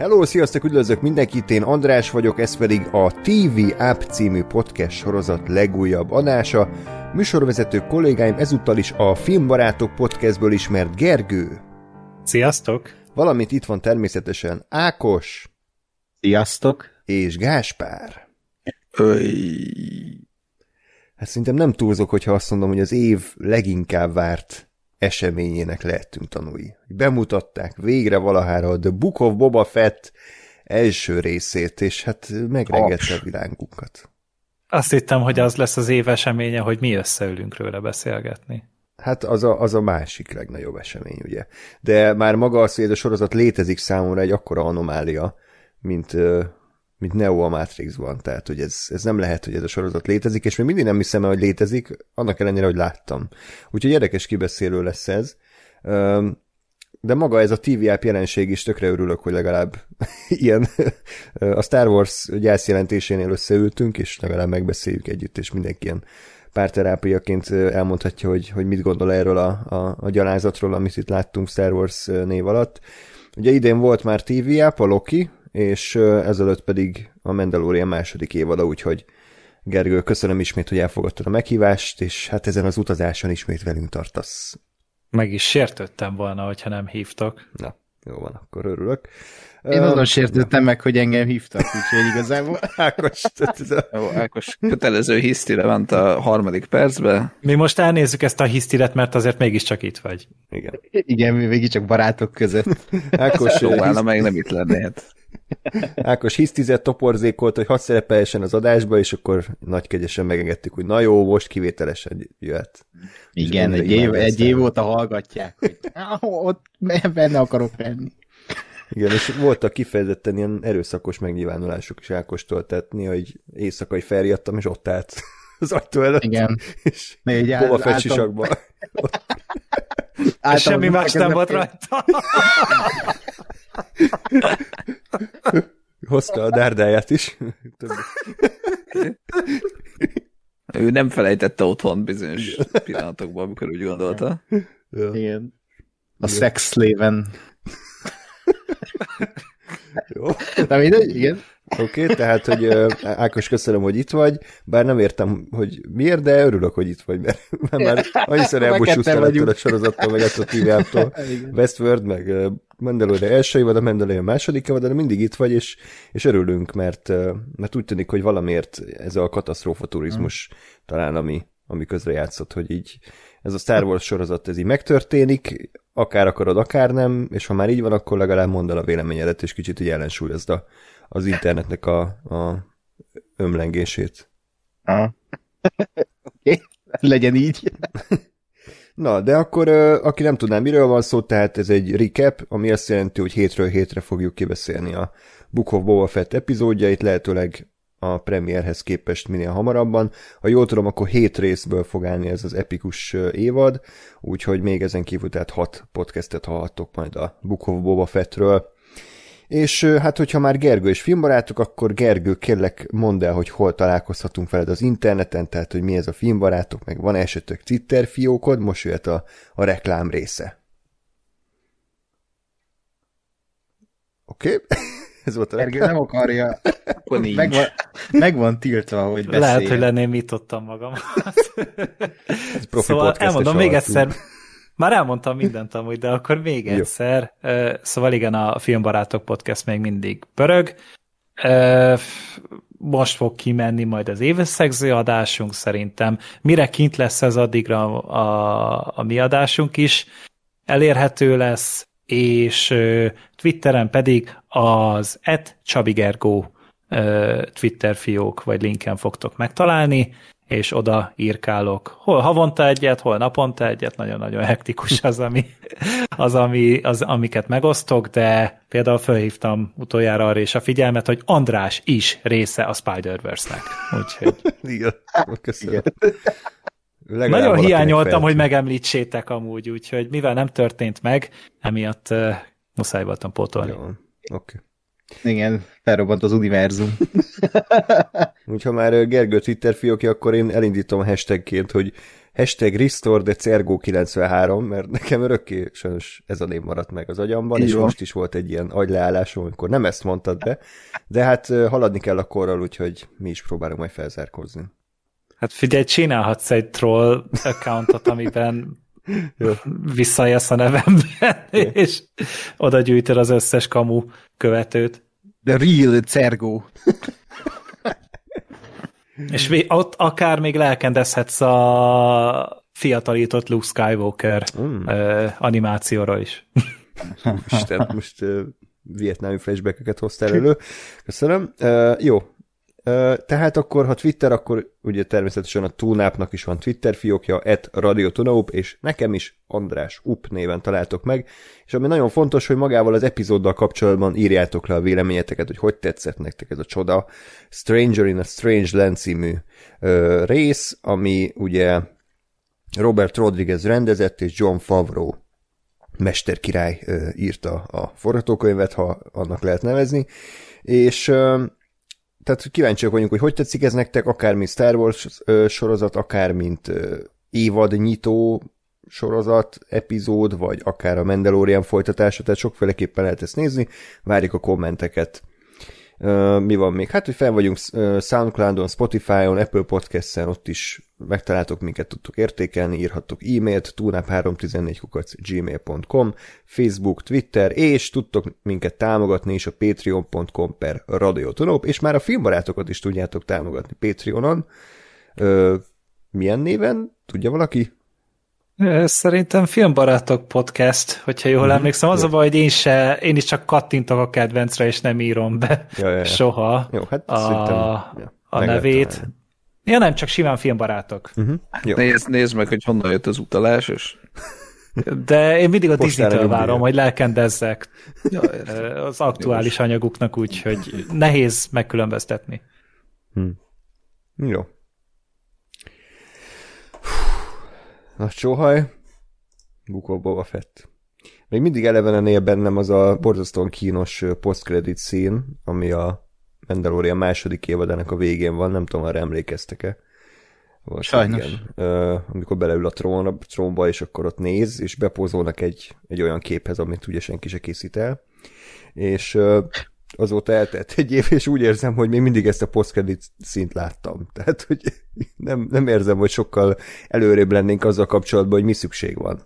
Hello, sziasztok, üdvözlök mindenkit, én András vagyok, ez pedig a TV App című podcast sorozat legújabb adása. Műsorvezető kollégáim ezúttal is a Filmbarátok podcastből ismert Gergő. Sziasztok! Valamint itt van természetesen Ákos. Sziasztok! És Gáspár. Öy. Hát szerintem nem túlzok, hogyha azt mondom, hogy az év leginkább várt eseményének lehetünk tanulni. Bemutatták végre valahára a The Book of Boba Fett első részét, és hát megregette a világunkat. Azt hittem, hogy az lesz az év eseménye, hogy mi összeülünk róla beszélgetni. Hát az a, az a másik legnagyobb esemény, ugye. De már maga az, hogy ez a sorozat létezik számomra egy akkora anomália, mint, mint Neo a Matrixban. Tehát, hogy ez, ez nem lehet, hogy ez a sorozat létezik, és még mindig nem hiszem el, hogy létezik, annak ellenére, hogy láttam. Úgyhogy érdekes kibeszélő lesz ez. De maga ez a TV app jelenség is tökre örülök, hogy legalább ilyen a Star Wars gyászjelentésénél összeültünk, és legalább megbeszéljük együtt, és mindenki ilyen párterápiaként elmondhatja, hogy, hogy mit gondol erről a, a, a gyalázatról, amit itt láttunk Star Wars név alatt. Ugye idén volt már TV app, a Loki, és ezelőtt pedig a Mandalorian második évada, úgyhogy Gergő, köszönöm ismét, hogy elfogadtad a meghívást, és hát ezen az utazáson ismét velünk tartasz. Meg is sértődtem volna, hogyha nem hívtak. Na, jó van, akkor örülök. Én azon sértődtem meg, hogy engem hívtak, úgyhogy igazából... Ákos. Jó, Ákos kötelező hisztire ment a harmadik percbe. Mi most elnézzük ezt a hisztilet, mert azért mégiscsak itt vagy. Igen. Igen, mi mégiscsak barátok között. Ákos, Jó, hisz... meg nem itt lennéhet. Ákos hisztizett, toporzékolt, hogy hadd szerepeljessen az adásba, és akkor nagy kegyesen megengedtük, hogy na jó, most kivételesen jöhet. Igen, egy év, egy év óta hallgatják, hogy ott benne akarok lenni. Igen, és voltak kifejezetten ilyen erőszakos megnyilvánulások is Ákostól, tehát néha egy éjszakai felriadtam, és ott állt az ajtó előtt. Igen. És Még Boba Fett sisakba. Semmi más nem volt rajta. Hozta a dárdáját is. Ő nem felejtette otthon bizonyos pillanatokban, amikor úgy gondolta. Ja. Igen. A sex slave-en. Jó. Na mindegy, igen. Oké, okay, tehát, hogy Ákos, köszönöm, hogy itt vagy, bár nem értem, hogy miért, de örülök, hogy itt vagy, mert már, annyiszor elbúcsúztál ettől a sorozattól, meg ettől a TV-tól, Westworld, meg Mandalorian első évad, a Mandalorian második évad, de mindig itt vagy, és, és örülünk, mert, mert úgy tűnik, hogy valamiért ez a katasztrófa turizmus hmm. talán, ami, ami közre játszott, hogy így ez a Star Wars sorozat, ez így megtörténik, akár akarod, akár nem, és ha már így van, akkor legalább mondd el a véleményedet, és kicsit így ellensúlyozd a, az internetnek a, a ömlengését. Oké, okay. legyen így. Na, de akkor, aki nem tudná, miről van szó, tehát ez egy recap, ami azt jelenti, hogy hétről hétre fogjuk kibeszélni a Book of Boba Fett epizódjait, lehetőleg a premierhez képest minél hamarabban. Ha jól tudom, akkor hét részből fog állni ez az epikus évad, úgyhogy még ezen kívül tehát hat podcastet hallhattok majd a Book of Boba Fettről. És hát, hogyha már Gergő és filmbarátok, akkor Gergő, kérlek mondd el, hogy hol találkozhatunk veled az interneten, tehát, hogy mi ez a filmbarátok, meg van esetleg Twitter fiókod, most jöhet a, a reklám része. Oké? Okay. ez volt a Gergő nem akarja. Akkor nincs. Meg van, meg van tiltva, hogy beszélj. Lehet, hogy lenném itt ottam magam. profi szóval elmondom még egyszer, már elmondtam mindent amúgy, de akkor még Jó. egyszer. Szóval igen, a Filmbarátok podcast még mindig pörög. Most fog kimenni majd az éveszegző adásunk szerintem. Mire kint lesz ez addigra a, a mi adásunk is, elérhető lesz, és Twitteren pedig az et Csabigergó Twitter fiók vagy linken fogtok megtalálni, és oda írkálok. Hol havonta egyet, hol naponta egyet, nagyon-nagyon hektikus az, ami, az, ami, az amiket megosztok, de például felhívtam utoljára arra is a figyelmet, hogy András is része a Spider-Verse-nek. Úgyhogy Igen, köszönöm. Legalább nagyon hiányoltam, fel- hogy megemlítsétek amúgy, úgyhogy mivel nem történt meg, emiatt uh, muszáj voltam pótolni. Jó, oké. Igen, felrobbant az univerzum. Úgyha már Gergő Twitter fiókja, akkor én elindítom a hashtagként, hogy hashtag restore de Cergo 93, mert nekem örökké sajnos ez a név maradt meg az agyamban, Így és van. most is volt egy ilyen agyleállásom, amikor nem ezt mondtad be, de hát haladni kell a korral, úgyhogy mi is próbálunk majd felzárkozni. Hát figyelj, csinálhatsz egy troll accountot, amiben visszajössz a nevemben, és oda gyűjtöd az összes kamu követőt. The real Cergo. És ott akár még lelkendezhetsz a fiatalított Luke Skywalker mm. animációra is. Isten, most uh, vietnámi flashbackeket hoztál elő. Köszönöm. Uh, jó, tehát akkor, ha Twitter, akkor ugye természetesen a Túnápnak is van Twitter fiókja, et Radio Tunaup, és nekem is András Up néven találtok meg, és ami nagyon fontos, hogy magával az epizóddal kapcsolatban írjátok le a véleményeteket, hogy hogy tetszett nektek ez a csoda. Stranger in a Strange Land című ö, rész, ami ugye Robert Rodriguez rendezett, és John Favreau mesterkirály ö, írta a forgatókönyvet, ha annak lehet nevezni, és ö, tehát kíváncsiak vagyunk, hogy hogy tetszik ez nektek, akár mint Star Wars sorozat, akár mint évad nyitó sorozat, epizód, vagy akár a Mandalorian folytatása, tehát sokféleképpen lehet ezt nézni, várjuk a kommenteket mi van még? Hát, hogy fel vagyunk Soundcloudon, Spotify-on, Apple Podcast-en, ott is megtaláltok minket, tudtok értékelni, írhattok e-mailt, tunap314 gmail.com, Facebook, Twitter, és tudtok minket támogatni is a patreon.com per radiotonop, és már a filmbarátokat is tudjátok támogatni Patreonon. Ö, milyen néven? Tudja valaki? Szerintem filmbarátok podcast, hogyha jól mm-hmm. emlékszem. Az a baj, hogy én, se, én is csak kattintok a kedvencre, és nem írom be ja, ja, ja. soha Jó, hát a, ja, a nevét. Ja nem, csak simán filmbarátok. Uh-huh. Jó. Nézd, nézd meg, hogy honnan jött az utalás, és... De én mindig a Disney-től várom, hogy lelkendezzek ja, az aktuális Jó. anyaguknak, úgyhogy nehéz megkülönböztetni. Hm. Jó. Nagy sóhaj, bukó Boba Fett. Még mindig elevenen él bennem az a borzasztóan kínos post-credit szín, ami a Mandalorian második évadának a végén van, nem tudom, arra emlékeztek-e. Volt, Sajnos. Igen. Uh, amikor beleül a trónra, trónba, és akkor ott néz, és bepózolnak egy, egy olyan képhez, amit ugye senki se készít el. És uh, azóta eltelt egy év, és úgy érzem, hogy még mindig ezt a post szint láttam. Tehát, hogy nem, nem érzem, hogy sokkal előrébb lennénk azzal kapcsolatban, hogy mi szükség van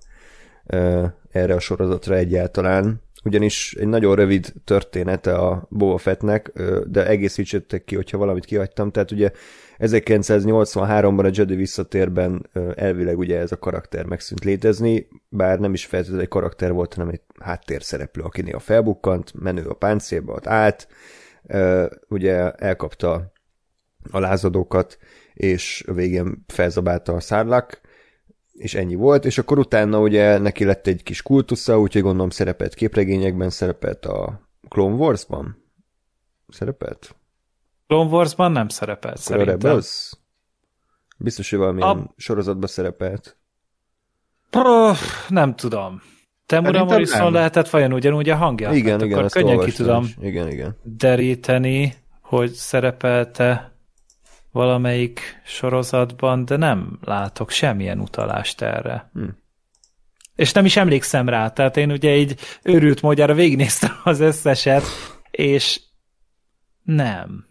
erre a sorozatra egyáltalán. Ugyanis egy nagyon rövid története a Boba Fettnek, de egészítsettek ki, hogyha valamit kihagytam. Tehát ugye 1983-ban a Jedi visszatérben elvileg ugye ez a karakter megszűnt létezni, bár nem is feltétlenül egy karakter volt, hanem egy háttérszereplő, aki néha felbukkant, menő a páncélba, ott állt, ugye elkapta a lázadókat, és végén felzabálta a szárlak, és ennyi volt, és akkor utána ugye neki lett egy kis kultusza, úgyhogy gondolom szerepelt képregényekben, szerepelt a Clone Wars-ban? Szerepelt? Clone Wars-ban nem szerepelt, Akkor szerintem. Rebels? Biztos, hogy valamilyen a... sorozatban szerepelt. Oh, nem tudom. Temura Morrison lehetett vajon ugyanúgy a hangja? Igen, hát igen, akkor könnyen ki tudom igen, igen. deríteni, hogy szerepelte valamelyik sorozatban, de nem látok semmilyen utalást erre. Hm. És nem is emlékszem rá, tehát én ugye így őrült módjára végignéztem az összeset, és nem.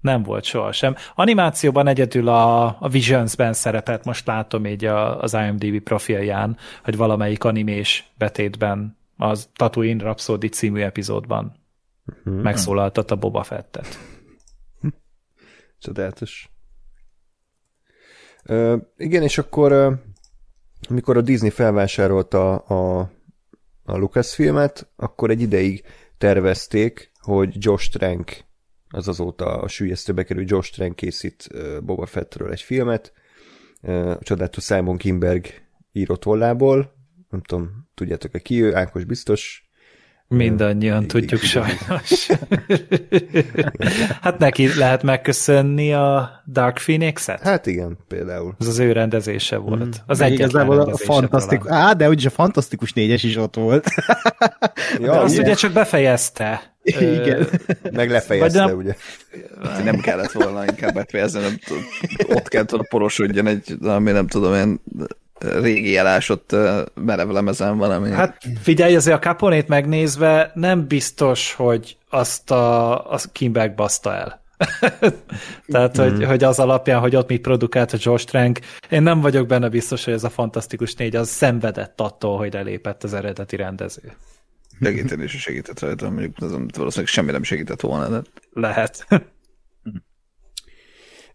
Nem volt sohasem. Animációban egyedül a, a Visions-ben szerepelt, most látom így a, az IMDb profilján, hogy valamelyik animés betétben az Tatooine Rhapsody című epizódban uh-huh. megszólaltat a Boba Fettet. Csodálatos. Uh, igen, és akkor amikor a Disney felvásárolta a, a, a Lucasfilmet, akkor egy ideig tervezték, hogy Josh Trank az azóta a sülyeztőbe kerül Josh Trank készít Boba Fettről egy filmet, a csodálatos Simon Kimberg írott tollából, nem tudom, tudjátok-e ki ő, Ákos biztos. Mindannyian igen, tudjuk igen. sajnos. hát neki lehet megköszönni a Dark Phoenix-et? Hát igen, például. Ez az ő rendezése volt. Mm. Az egyetlen a fantasztikus, Á, de úgyis a fantasztikus négyes is ott volt. ja, de azt ugye csak befejezte. Igen. Meg lefejezte, nem- ugye? Nem kellett volna inkább befejezni, nem tud, ott kellett volna porosodjon egy, ami nem tudom, én régi elásott ö, merev lemezen valami. Hát figyelj, azért a Caponét megnézve nem biztos, hogy azt a, a Kimberg baszta el. Tehát, hogy, hogy az alapján, hogy ott mit produkált a Josh Trank, én nem vagyok benne biztos, hogy ez a Fantasztikus négy az szenvedett attól, hogy lelépett az eredeti rendező. segíteni is segített rajta, mondjuk az, amit valószínűleg semmi nem segített volna, de Lehet.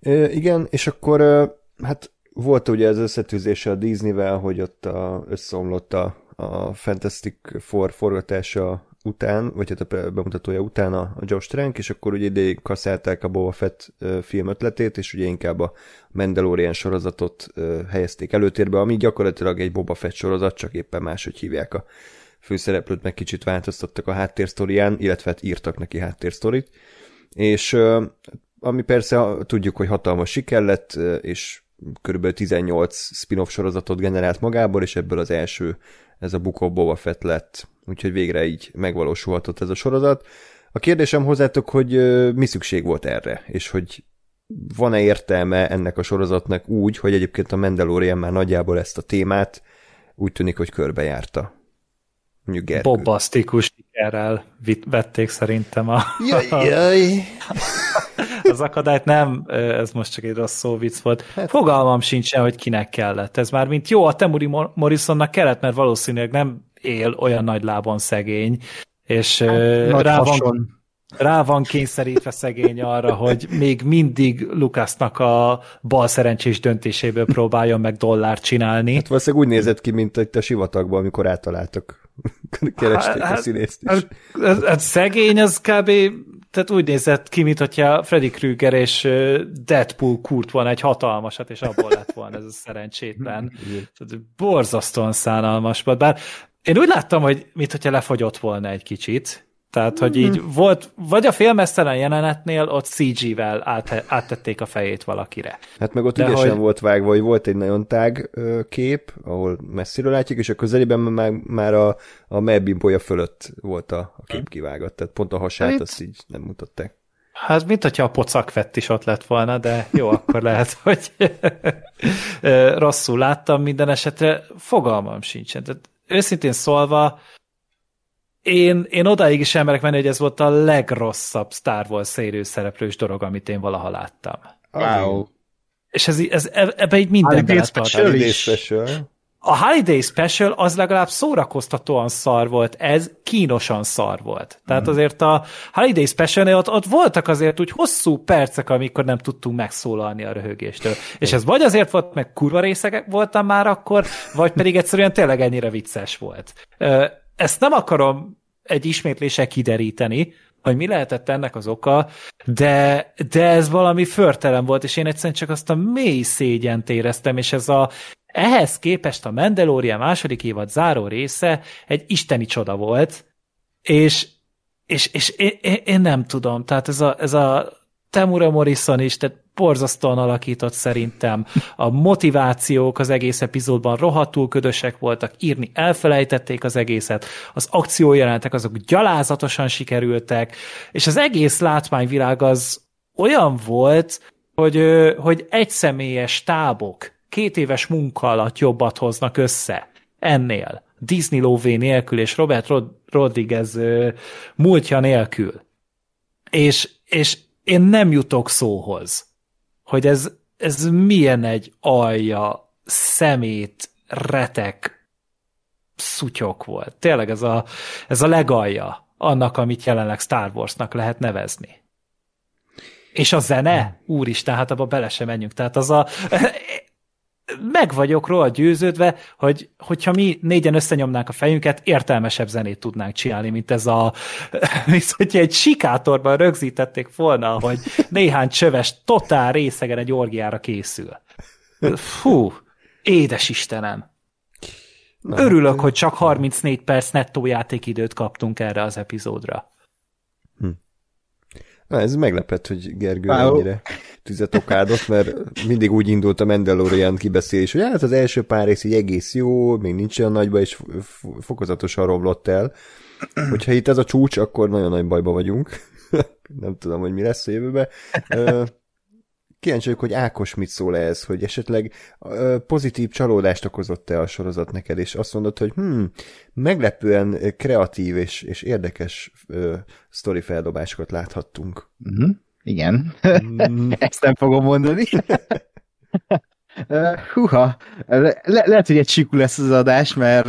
Ö, igen, és akkor ö, hát volt ugye az összetűzése a Disneyvel, hogy ott a, összeomlott a, a Fantastic Four forgatása után, vagy hát a be- bemutatója után a, Josh Trank, és akkor ugye ide kasszálták a Boba Fett film ötletét, és ugye inkább a Mandalorian sorozatot helyezték előtérbe, ami gyakorlatilag egy Boba Fett sorozat, csak éppen máshogy hívják a főszereplőt, meg kicsit változtattak a háttérsztorián, illetve hát írtak neki háttérsztorit, és ami persze tudjuk, hogy hatalmas siker lett, és körülbelül 18 spin-off sorozatot generált magából, és ebből az első ez a Book of Boba Fett lett, úgyhogy végre így megvalósulhatott ez a sorozat. A kérdésem hozzátok, hogy mi szükség volt erre, és hogy van-e értelme ennek a sorozatnak úgy, hogy egyébként a Mandalorian már nagyjából ezt a témát úgy tűnik, hogy körbejárta. Bombasztikus sikerrel vették szerintem a, Jaj, jaj. az akadályt. Nem, ez most csak egy rossz szó vicc volt. Fogalmam sincsen, hogy kinek kellett. Ez már mint jó, a Temuri Mor- Morrisonnak kellett, mert valószínűleg nem él olyan nagy lábon szegény, és hát, rá van rá van kényszerítve szegény arra, hogy még mindig Lukasznak a bal szerencsés döntéséből próbáljon meg dollárt csinálni. Hát valószínűleg úgy nézett ki, mint itt a sivatagban, amikor átaláltak. Keresték Hát- a színészt is. Hát, ez, ez szegény, az kb. Tehát úgy nézett ki, mint hogyha Freddy Krueger és Deadpool kurt volna egy hatalmasat, és abból lett volna ez a szerencsétlen. Tehát borzasztóan szánalmas. Bár én úgy láttam, hogy mint hogyha lefogyott volna egy kicsit. Tehát, hogy így volt, vagy a filmesztelen jelenetnél ott CG-vel át, áttették a fejét valakire. Hát meg ott De ügyesen hogy- volt vágva, hogy volt egy nagyon tág kép, ahol messziről látjuk, és a közelében már, már a, a melbimbója fölött volt a, a kép kivágott, tehát pont a hasát Itt- azt így nem mutatták. Hát, mint hogyha a pocakfett is ott lett volna, de jó, akkor lehet, hogy rosszul láttam minden esetre. Fogalmam sincsen. Tehát őszintén szólva, én, én odáig is elmerek menni, hogy ez volt a legrosszabb Star Wars szérű szereplős dolog, amit én valaha láttam. Wow. És ez, ez ebbe így minden Holiday. Special. Holiday is. Special. A Holiday Special az legalább szórakoztatóan szar volt, ez kínosan szar volt. Tehát azért a Holiday special ott, ott voltak azért úgy hosszú percek, amikor nem tudtunk megszólalni a röhögéstől. És ez vagy azért volt, meg kurva részek voltam már akkor, vagy pedig egyszerűen tényleg ennyire vicces volt. Ezt nem akarom egy ismétléssel kideríteni, hogy mi lehetett ennek az oka, de, de ez valami förtelen volt, és én egyszerűen csak azt a mély szégyent éreztem, és ez a ehhez képest a Mandalorian második évad záró része egy isteni csoda volt, és, és, és én, én, én nem tudom, tehát ez a, ez a Temura Morrison is, tehát borzasztóan alakított szerintem. A motivációk az egész epizódban rohadtul ködösek voltak, írni elfelejtették az egészet, az akciójelenetek azok gyalázatosan sikerültek, és az egész látványvilág az olyan volt, hogy, hogy egyszemélyes tábok két éves munka alatt jobbat hoznak össze ennél. Disney lóvé nélkül és Robert Rod- Rodriguez múltja nélkül. És, és én nem jutok szóhoz, hogy ez, ez milyen egy alja, szemét, retek, szutyok volt. Tényleg ez a, ez a legalja annak, amit jelenleg Star Warsnak lehet nevezni. És a zene? Úristen, hát abba bele sem menjünk. Tehát az a... Meg vagyok róla győződve, hogy hogyha mi négyen összenyomnánk a fejünket, értelmesebb zenét tudnánk csinálni, mint ez a... Mint hogyha egy sikátorban rögzítették volna, hogy néhány csöves totál részegen egy orgiára készül. Fú, édes Istenem. Örülök, hogy csak 34 perc nettó játékidőt kaptunk erre az epizódra. Na, ez meglepett, hogy Gergő Wow. ennyire tüzet okádott, mert mindig úgy indult a Mandalorian kibeszélés, hogy hát az első pár rész így egész jó, még nincs olyan nagyba, és fokozatosan romlott el. hogyha itt ez a csúcs, akkor nagyon nagy bajba vagyunk. Nem tudom, hogy mi lesz a jövőben. Kíváncsi vagyok, hogy Ákos mit szól ez, hogy esetleg pozitív csalódást okozott-e a sorozat neked, és azt mondod, hogy hm, meglepően kreatív és, és érdekes uh, sztori feldobásokat láthattunk. Uh-huh. Igen. Mm. Ezt nem fogom mondani. Húha, le, lehet, hogy egy sikú lesz az adás, mert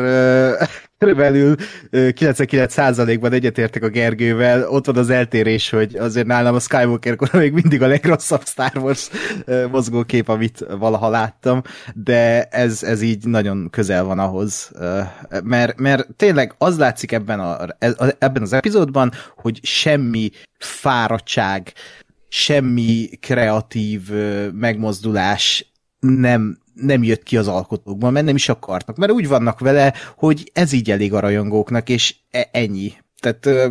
körülbelül uh, 99%-ban egyetértek a Gergővel, ott van az eltérés, hogy azért nálam a Skywalker kor még mindig a legrosszabb Star Wars mozgókép, amit valaha láttam, de ez, ez így nagyon közel van ahhoz, mert, mert tényleg az látszik ebben, a, ebben az epizódban, hogy semmi fáradtság, semmi kreatív megmozdulás nem, nem jött ki az alkotókban, mert nem is akartak, mert úgy vannak vele, hogy ez így elég a rajongóknak, és e- ennyi. Tehát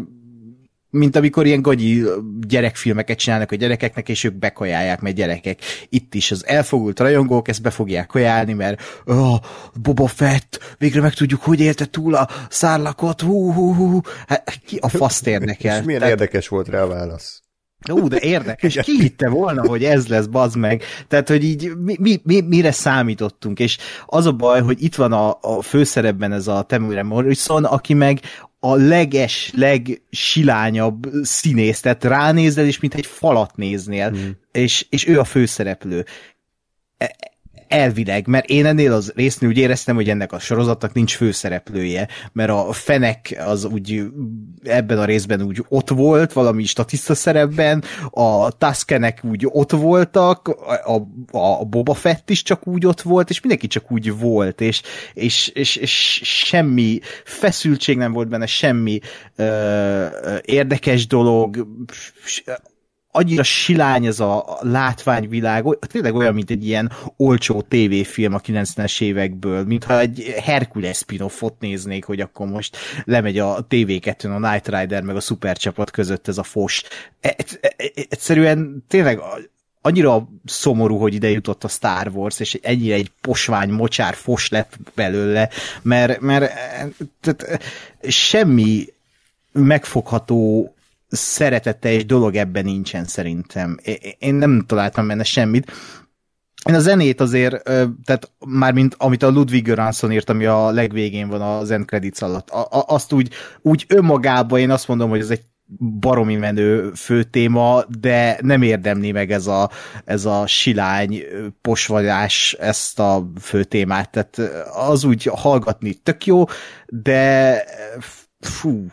mint amikor ilyen gagyi gyerekfilmeket csinálnak a gyerekeknek, és ők bekajálják, mert gyerekek. Itt is az elfogult rajongók ezt be fogják kajálni, mert oh, Boba Fett, végre megtudjuk, hogy élte túl a szárlakot, hú, hú, hú. Hát, ki a faszt érdekel? És milyen Tehát... érdekes volt rá a válasz. Ú, de érdekes, ki hitte volna, hogy ez lesz, bazd meg. Tehát, hogy így mi, mi, mi, mire számítottunk, és az a baj, hogy itt van a, a főszerepben ez a Temuera Morrison, aki meg a leges, legsilányabb színész, tehát ránézel, és mint egy falat néznél, hmm. és, és ő a főszereplő. E, elvileg, mert én ennél az résznél úgy éreztem, hogy ennek a sorozatnak nincs főszereplője, mert a fenek az úgy ebben a részben úgy ott volt, valami statiszta szerepben, a Tuskenek úgy ott voltak, a, a Boba Fett is csak úgy ott volt, és mindenki csak úgy volt, és, és, és, és semmi feszültség nem volt benne, semmi ö, érdekes dolog, annyira silány ez a látványvilág, tényleg olyan, mint egy ilyen olcsó tévéfilm a 90-es évekből, mintha egy Hercules spin-offot néznék, hogy akkor most lemegy a TV2-n a Night Rider meg a szupercsapat között ez a fos. E, e, e, egyszerűen tényleg annyira szomorú, hogy ide jutott a Star Wars, és ennyire egy posvány, mocsár, fos lett belőle, mert, mert tehát semmi megfogható szeretetteljes dolog ebben nincsen szerintem. Én nem találtam benne semmit. Én a zenét azért, tehát mármint amit a Ludwig Göransson írt, ami a legvégén van az end credits alatt, azt úgy, úgy önmagában én azt mondom, hogy ez egy baromi menő főtéma, de nem érdemli meg ez a, ez a silány posvadás ezt a főtémát, tehát az úgy hallgatni tök jó, de fú,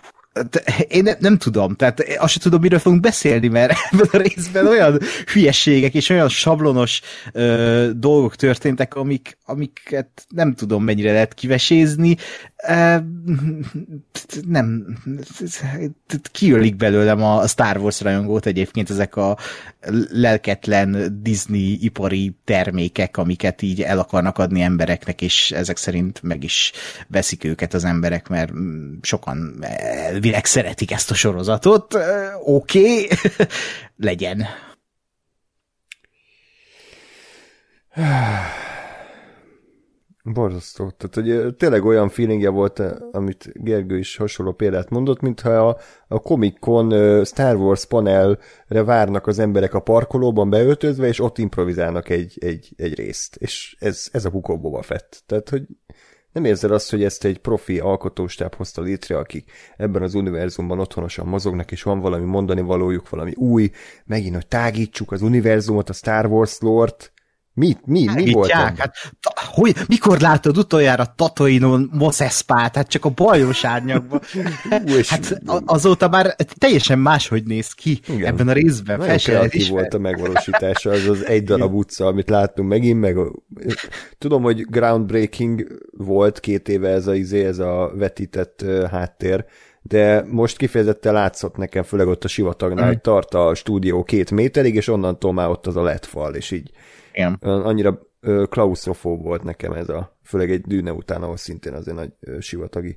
én nem, nem tudom, tehát azt sem tudom, miről fogunk beszélni, mert ebben a részben olyan hülyességek és olyan sablonos ö, dolgok történtek, amik, amiket nem tudom mennyire lehet kivesézni. Nem, kiölik belőlem a Star Wars rajongót egyébként ezek a lelketlen Disney ipari termékek, amiket így el akarnak adni embereknek, és ezek szerint meg is veszik őket az emberek, mert sokan elvileg szeretik ezt a sorozatot. Oké, okay. legyen. Borzasztó. Tehát, hogy tényleg olyan feelingje volt, amit Gergő is hasonló példát mondott, mintha a, a Comic-Con Star Wars panelre várnak az emberek a parkolóban beöltözve, és ott improvizálnak egy, egy, egy részt. És ez, ez a Bukó Boba Fett. Tehát, hogy nem érzed azt, hogy ezt egy profi alkotóstáb hozta létre, akik ebben az univerzumban otthonosan mozognak, és van valami mondani valójuk, valami új, megint, hogy tágítsuk az univerzumot, a Star Wars lore-t, mi, mi, mi volt? Hát, hogy, mikor látod utoljára Tatooine-on Moszeszpát? Hát csak a bajos árnyakban. hát azóta már teljesen máshogy néz ki Igen. ebben a részben. Nagyon kreatív volt a megvalósítása, az az egy darab utca, amit láttunk megint, meg tudom, hogy groundbreaking volt két éve ez a, izé, ez a vetített háttér, de most kifejezetten látszott nekem, főleg ott a sivatagnál, mm. hogy tart a stúdió két méterig, és onnantól már ott az a lett fal, és így igen. Annyira klaustrofób volt nekem ez a, főleg egy dűne után, ahol szintén azért nagy sivatagi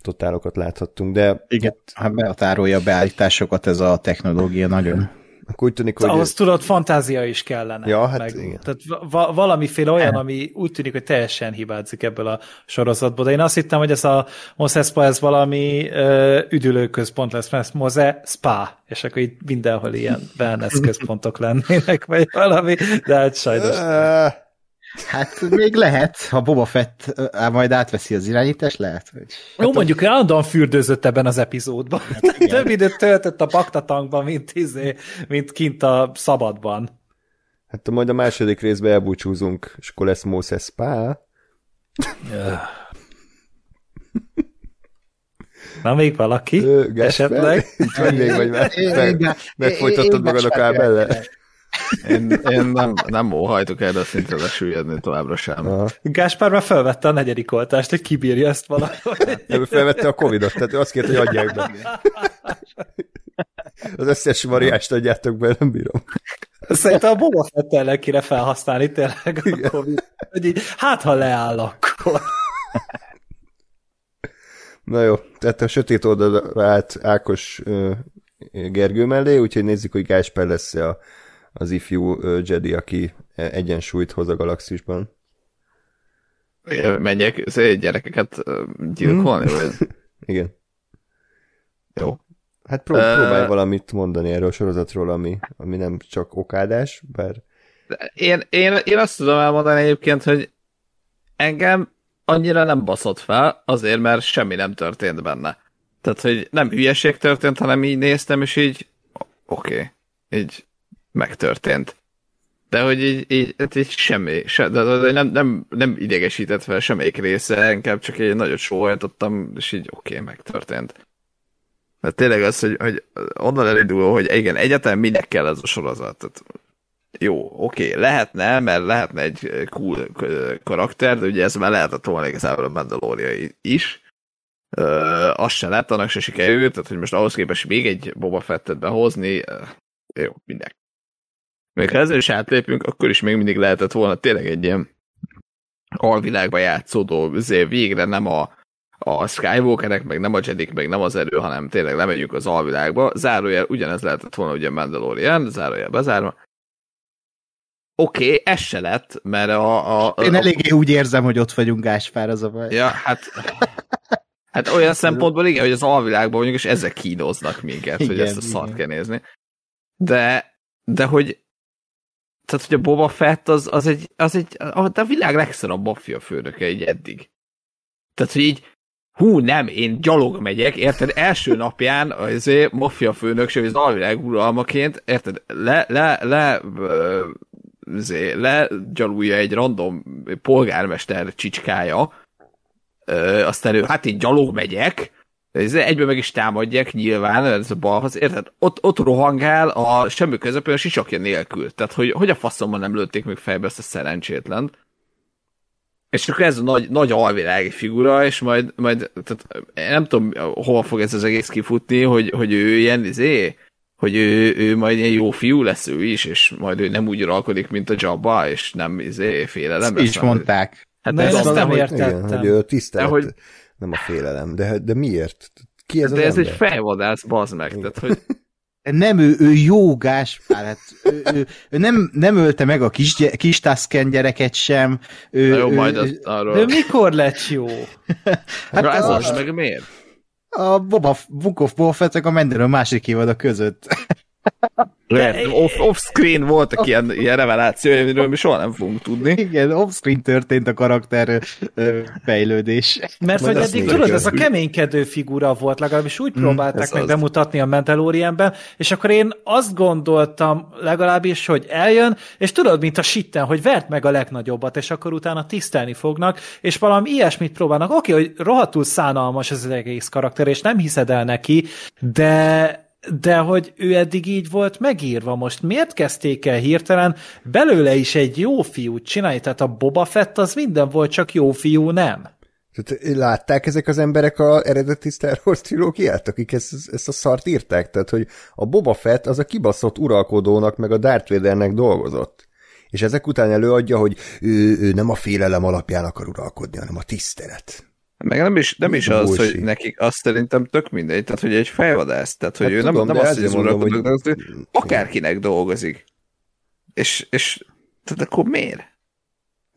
totálokat láthattunk, de... Igen, hát behatárolja a beállításokat ez a technológia nagyon. Akkor úgy tűnik, hogy... Ahhoz tudod, fantázia is kellene. Ja, hát igen. Tehát va- valamiféle olyan, ami úgy tűnik, hogy teljesen hibázik ebből a sorozatból. De én azt hittem, hogy ez a Mose Spa, ez valami ö, üdülőközpont lesz, mert Mose Spa, és akkor itt mindenhol ilyen wellness központok lennének, vagy valami, de hát sajnos. Hát még lehet, ha Boba Fett majd átveszi az irányítást, lehet. Hogy... Jó, mondjuk állandóan fürdőzött ebben az epizódban. Hát Több időt töltött a baktatankban, mint, izé, mint kint a szabadban. hát majd a második részben elbúcsúzunk, és akkor lesz Moses Spa. Na, még valaki? Ö? Esetleg? Itt vagy még, vagy már meg, megfojtottad magad a kábellel? Én, én nem, nem óhajtok erre a szintre lesüllyedni továbbra sem. Aha. Gáspár már felvette a negyedik oltást, hogy kibírja ezt valahogy. Ő felvette a Covidot, tehát ő azt kérte, hogy adják be. Az összes variást adjátok be, nem bírom. Szerintem a Boba Fett ellen kéne felhasználni tényleg a Covid. Hogy így, hát ha leáll akkor. Na jó, tehát a sötét oldalra át Ákos Gergő mellé, úgyhogy nézzük, hogy Gáspár lesz a, az ifjú Jedi, aki egyensúlyt hoz a galaxisban. Menjek gyerekeket gyilkolni? Vagy? Igen. Jó. Hát prób- próbálj valamit mondani erről a sorozatról, ami, ami nem csak okádás, bár Én, én, én azt tudom elmondani egyébként, hogy engem annyira nem baszott fel, azért, mert semmi nem történt benne. Tehát, hogy nem hülyeség történt, hanem így néztem, és így oké, okay, így megtörtént. De hogy így, így, hát így semmi, se, de, de, nem, nem, nem idegesített fel semmelyik része, inkább csak egy nagyot sóhajtottam, és így oké, okay, megtörtént. Mert tényleg az, hogy, hogy onnan elindul, hogy igen, egyáltalán minek kell ez a sorozat. Tehát jó, oké, okay, lehetne, mert lehetne egy cool karakter, de ugye ez már lehetett volna igazából a Mandalorian is. Ö, az se lett, annak se sikerült, tehát hogy most ahhoz képest még egy Boba Fettet behozni, jó, minden. Még ha ezzel is átlépünk, akkor is még mindig lehetett volna tényleg egy ilyen alvilágba játszódó, azért végre nem a, a Skywalkerek, meg nem a Jedik, meg nem az erő, hanem tényleg lemegyünk az alvilágba. Zárójel ugyanez lehetett volna ugye Mandalorian, zárójel bezárva. Oké, okay, ez se lett, mert a... a, a Én eléggé úgy érzem, hogy ott vagyunk, Gáspár, az a baj. Ja, hát... Hát olyan szempontból igen, hogy az alvilágban vagyunk, és ezek kínoznak minket, igen, hogy ezt a szart kell nézni. De, de hogy tehát, hogy a Boba Fett az, az egy, az egy a, a világ legszorabb maffia főnöke egy eddig. Tehát, hogy így hú, nem, én gyalog megyek, érted? Első napján az maffia főnökség, az alvilág uralmaként, érted? Le, le, le, le, le gyalulja egy random polgármester csicskája, ö, aztán ő, hát én gyalog megyek, ez egyből meg is támadják nyilván, ez a balhoz, érted? Ott, ott rohangál a semmi közepén a sisakja nélkül. Tehát, hogy, hogy a faszomban nem lőtték még fejbe ezt a szerencsétlent. És akkor ez a nagy, nagy alvilági figura, és majd, majd tehát nem tudom, hova fog ez az egész kifutni, hogy, hogy ő ilyen, izé, hogy ő, ő majd ilyen jó fiú lesz ő is, és majd ő nem úgy uralkodik, mint a Jabba, és nem izé, félelem. Ezt így mondták. Hát de ezt nem értettem. Igen, hogy ő tisztelet, De hogy- nem a félelem. De, de miért? Ki ez De az ez ember? egy fejvadász, bazd meg. Tehát, hogy Nem, ő, ő jó Gáspár, hát ő, ő, ő nem, nem ölte meg a kis, kis Tusken gyereket sem. Ő, na jó, ő, majd az, De arról. mikor lett jó? hát Na, ez a, az, meg miért? a Boba, Book of Boba Fett a Mandalorian második évada között. Lehet, off, off-screen voltak ilyen, ilyen revelációi, amiről mi soha nem fogunk tudni. Igen, offscreen történt a karakter ö, fejlődés. Mert Majd hogy eddig tudod, ez a keménykedő figura volt, legalábbis úgy próbálták ez meg az. bemutatni a Mandalorianben, és akkor én azt gondoltam legalábbis, hogy eljön, és tudod, mint a sitten, hogy vert meg a legnagyobbat, és akkor utána tisztelni fognak, és valami ilyesmit próbálnak. Oké, hogy rohadtul szánalmas ez az egész karakter, és nem hiszed el neki, de de hogy ő eddig így volt megírva, most miért kezdték el hirtelen belőle is egy jó fiút csinálni? Tehát a Boba Fett az minden volt, csak jó fiú nem. Tehát látták ezek az emberek a eredeti Star Wars trilógiát, akik ezt, ezt a szart írták? Tehát, hogy a Boba Fett az a kibaszott uralkodónak meg a Darth Vadernek dolgozott. És ezek után előadja, hogy ő, ő nem a félelem alapján akar uralkodni, hanem a tisztelet. Meg nem is, nem is az, hogy nekik azt szerintem tök mindegy, tehát hogy egy fejvadász, tehát hogy Hát ő nem, tudom, nem de azt, hogy az ezért mondom, uralkodók, hogy- akárkinek dolgozik. És, és tehát akkor miért?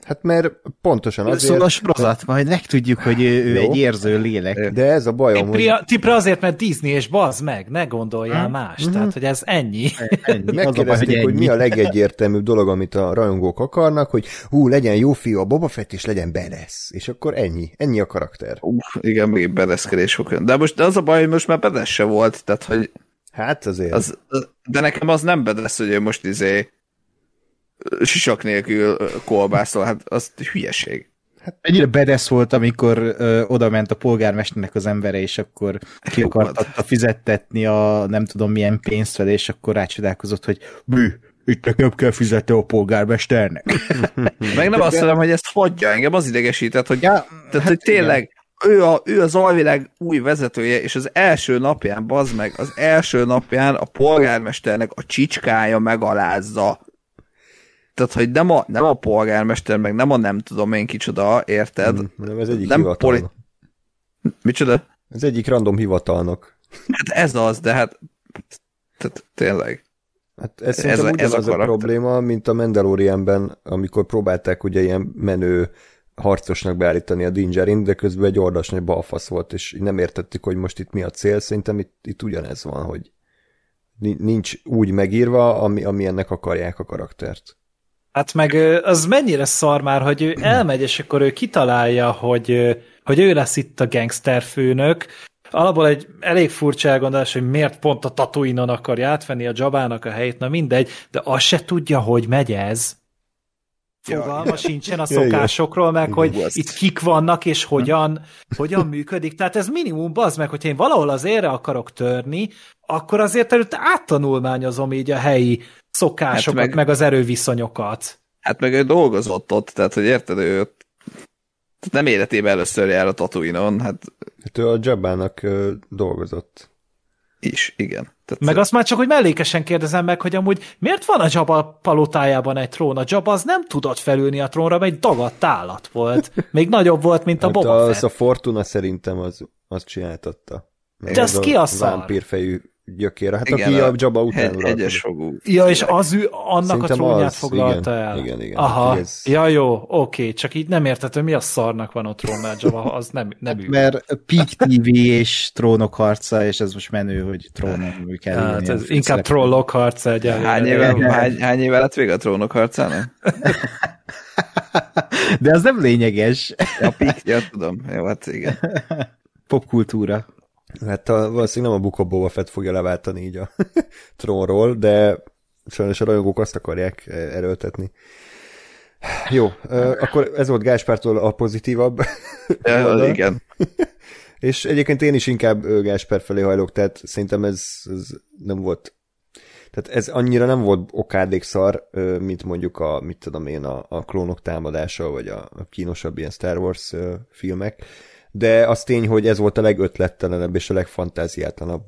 Hát mert pontosan Azért, szól a sorozat, majd megtudjuk, hogy ő, ő egy érző lélek. de ez a bajom, hogy Tipre, tipre azért, mert Disney és bazd meg, ne gondoljál Hm? más. Mhm. Tehát, hogy ez ennyi. Ennyi. A baj, megkérdezték, hogy ennyi. mi a legegyértelműbb dolog, amit a rajongók akarnak, hogy hú, legyen jó fiú a Boba Fett, és legyen badass. És akkor ennyi. Ennyi a karakter. Uff, igen, még bedeszkedés fog. De most de az a baj, hogy most már bedes se volt, tehát hogy Hát azért. az, de nekem az nem bedesz, hogy ő most izé sisak nélkül kolbászol, hát az hülyeség. Ennyire bedesz volt, amikor ö, oda ment a polgármesternek az embere, és akkor ki akartatta fizettetni a nem tudom milyen pénzt vele, és akkor rácsodálkozott, hogy bű, itt nekem kell fizetni a polgármesternek. Meg nem azt mondom, hogy ezt hagyja, engem az idegesített, hogy, Ja, tehát, hogy tényleg ő, a, ő az alvilág új vezetője, és az első napján, bazd meg, az első napján a polgármesternek a csicskája megalázza. Tehát, hogy nem a, nem a polgármester, meg nem a nem tudom én kicsoda, érted? Mm, nem, ez egyik nem hivatalnok. poli- Micsoda? Ez egyik random hivatalnok. Hát ez az, de hát tehát tényleg. Hát ez, Ez a- ez a a, karakter. probléma, mint a Mandalorianben, amikor próbálták ugye ilyen menő harcosnak beállítani a Dingerin, de közben egy ordas nagy balfasz volt, és nem értettük, hogy most itt mi a cél. Szerintem itt, itt ugyanez van, hogy ni- nincs úgy megírva, ami, ami ennek akarják a karaktert. Hát meg az mennyire szar már, hogy ő elmegy, és akkor ő kitalálja, hogy, hogy ő lesz itt a gangster főnök. Alapból egy elég furcsa elgondolás, hogy miért pont a Tatooine-on akarja átvenni a Jabának a helyét, na mindegy, de azt se tudja, hogy megy ez. Fogalma sincsen a Ja, szokásokról, meg hogy Hú, itt kik vannak, és hogyan, hogyan működik. Tehát ez minimum az meg, hogyha én valahol az érre akarok törni, akkor azért előtte áttanulmányozom így a helyi szokásokat, Hát meg... meg- az erőviszonyokat. Hát meg ő dolgozott ott, tehát hogy érted, ő ott tehát nem életében először jár a Tatooine-on, hát Hát ő a Jabbának ö, dolgozott. is, igen. Tehát Meg azt már csak, hogy mellékesen kérdezem meg, hogy amúgy miért van a Jabba palotájában egy trón? A Jabba az nem tudott felülni a trónra, mert egy dagadt állat volt. Még nagyobb volt, mint a Hát Boba az Fett. a Fortuna szerintem az, az csináltatta. Meg De az ez ki a szar? Vámpírfejű gyökér. Hát Igen, aki a a Jabba után egy, egyes fogú. Ja, és az ő, annak Szerintem a trónját az, foglalta igen, el. igen, igen. Aha, Hát ez- ja jó, oké, csak így nem értettem, mi a szarnak van a trónnál, Jabba, az nem, nem ő. Mert Peak TV és trónok harca, és ez most menő, hogy trónon kell Hát a ez inkább trollok harca egyelőre. Hány éve, hány, hány éve lett vége a trónok harcának? De az nem lényeges. Ja, pik, ja, tudom. Jó, hát igen. Popkultúra. Hát a, valószínűleg nem a Book of Boba Fett fogja leváltani így a trónról, de sajnos a rajongók azt akarják eh, erőltetni. Jó, akkor ez volt Gáspártól a pozitívabb. Ja, igen. És egyébként én is inkább ö, Gáspár felé hajlok, tehát szerintem ez, ez nem volt tehát ez annyira nem volt okádék szar, mint mondjuk a, mit tudom én, a, a klónok támadása, vagy a, a kínosabb ilyen Star Wars filmek, de az tény, hogy ez volt a legötlettelenebb és a legfantáziátlanabb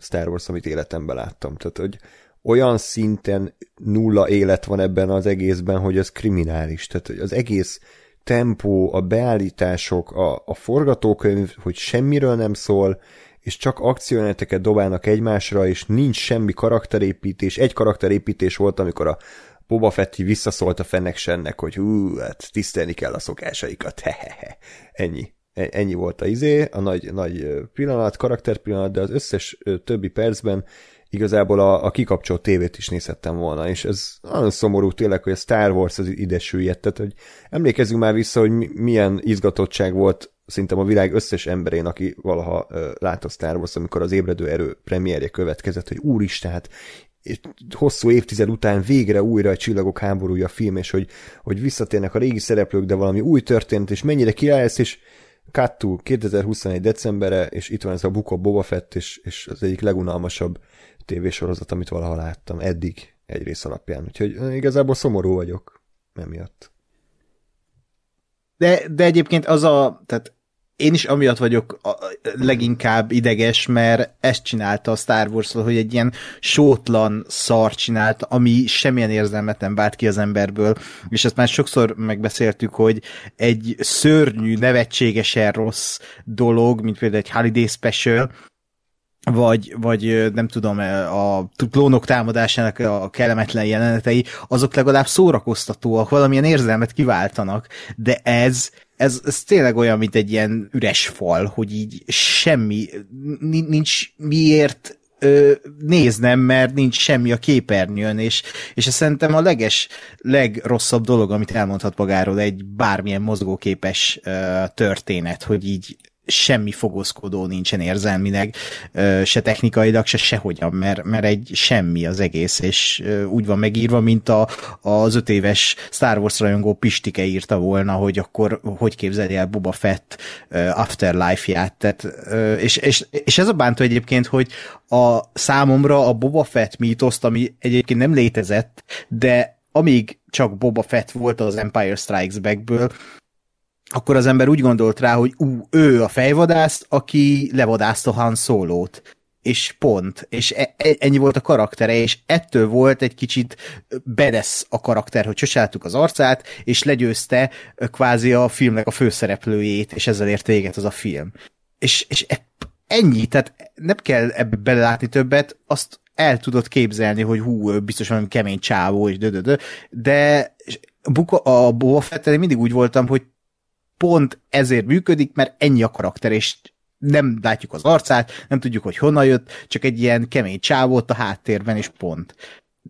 Star Wars, amit életemben láttam. Tehát, hogy olyan szinten nulla élet van ebben az egészben, hogy ez kriminális. Tehát hogy az egész tempó, a beállítások, a, a forgatókönyv, hogy semmiről nem szól, és csak akciójeleneteket dobálnak egymásra, és nincs semmi karakterépítés. Egy karakterépítés volt, amikor a Boba Fetti visszaszólt a Fennec Shennek, hogy hú, hát tisztelni kell a szokásaikat, hehehe. Ennyi. E- Ennyi volt a izé, a nagy, nagy pillanat, karakterpillanat, de az összes többi percben igazából a, a kikapcsolt tévét is nézhettem volna, és ez nagyon szomorú tényleg, hogy a Star Wars az ide süllyedt, tehát hogy emlékezzünk már vissza, hogy mi, milyen izgatottság volt szerintem a világ összes emberén, aki valaha ö, látta Star Wars, amikor az ébredő erő premierje következett, hogy úristen, hát hosszú évtized után végre újra a csillagok háborúja film, és hogy, hogy visszatérnek a régi szereplők, de valami új történet, és mennyire király lesz, és To 2021 decemberre, és itt van ez a of Boba Fett, és, és az egyik legunalmasabb tévésorozat, amit valaha láttam, eddig egy rész alapján. Úgyhogy igazából szomorú vagyok emiatt. De, de egyébként az a, tehát én is amiatt vagyok leginkább ideges, mert ezt csinálta a Star wars hogy egy ilyen sótlan szar csinált, ami semmilyen érzelmet nem vált ki az emberből, és ezt már sokszor megbeszéltük, hogy egy szörnyű, nevetségesen rossz dolog, mint például egy Holiday Special, vagy, vagy nem tudom, a klónok támadásának a kellemetlen jelenetei, azok legalább szórakoztatóak, valamilyen érzelmet kiváltanak, de ez, ez, ez tényleg olyan, mint egy ilyen üres fal, hogy így semmi, nincs miért ö, néznem, mert nincs semmi a képernyőn, és, és ez szerintem a leges, legrosszabb dolog, amit elmondhat magáról egy bármilyen mozgóképes ö, történet, hogy így semmi fogózkodó nincsen érzelmileg, se technikailag, se sehogyan, mert, mert egy semmi az egész, és úgy van megírva, mint a, az öt éves Star Wars rajongó Pistike írta volna, hogy akkor hogy képzeli el Boba Fett Afterlife-ját, tehát, és, és, és ez a bántó egyébként, hogy a számomra a Boba Fett mítoszt, ami egyébként nem létezett, de amíg csak Boba Fett volt az Empire Strikes Backből, akkor az ember úgy gondolt rá, hogy ú, ő a fejvadász, aki levadázta Han Szólót. És pont. És e- e- ennyi volt a karaktere, és ettől volt egy kicsit bedesz a karakter, hogy csösáltuk az arcát, és legyőzte kvázi a filmnek a főszereplőjét, és ezzel ért véget az a film. És, és e- ennyi, tehát nem kell ebbe belelátni többet, azt el tudod képzelni, hogy hú, valami kemény csávó, és dö, de a Boba fett mindig úgy voltam, hogy pont ezért működik, mert ennyi a karakter, és nem látjuk az arcát, nem tudjuk, hogy honnan jött, csak egy ilyen kemény csávót a háttérben, és pont.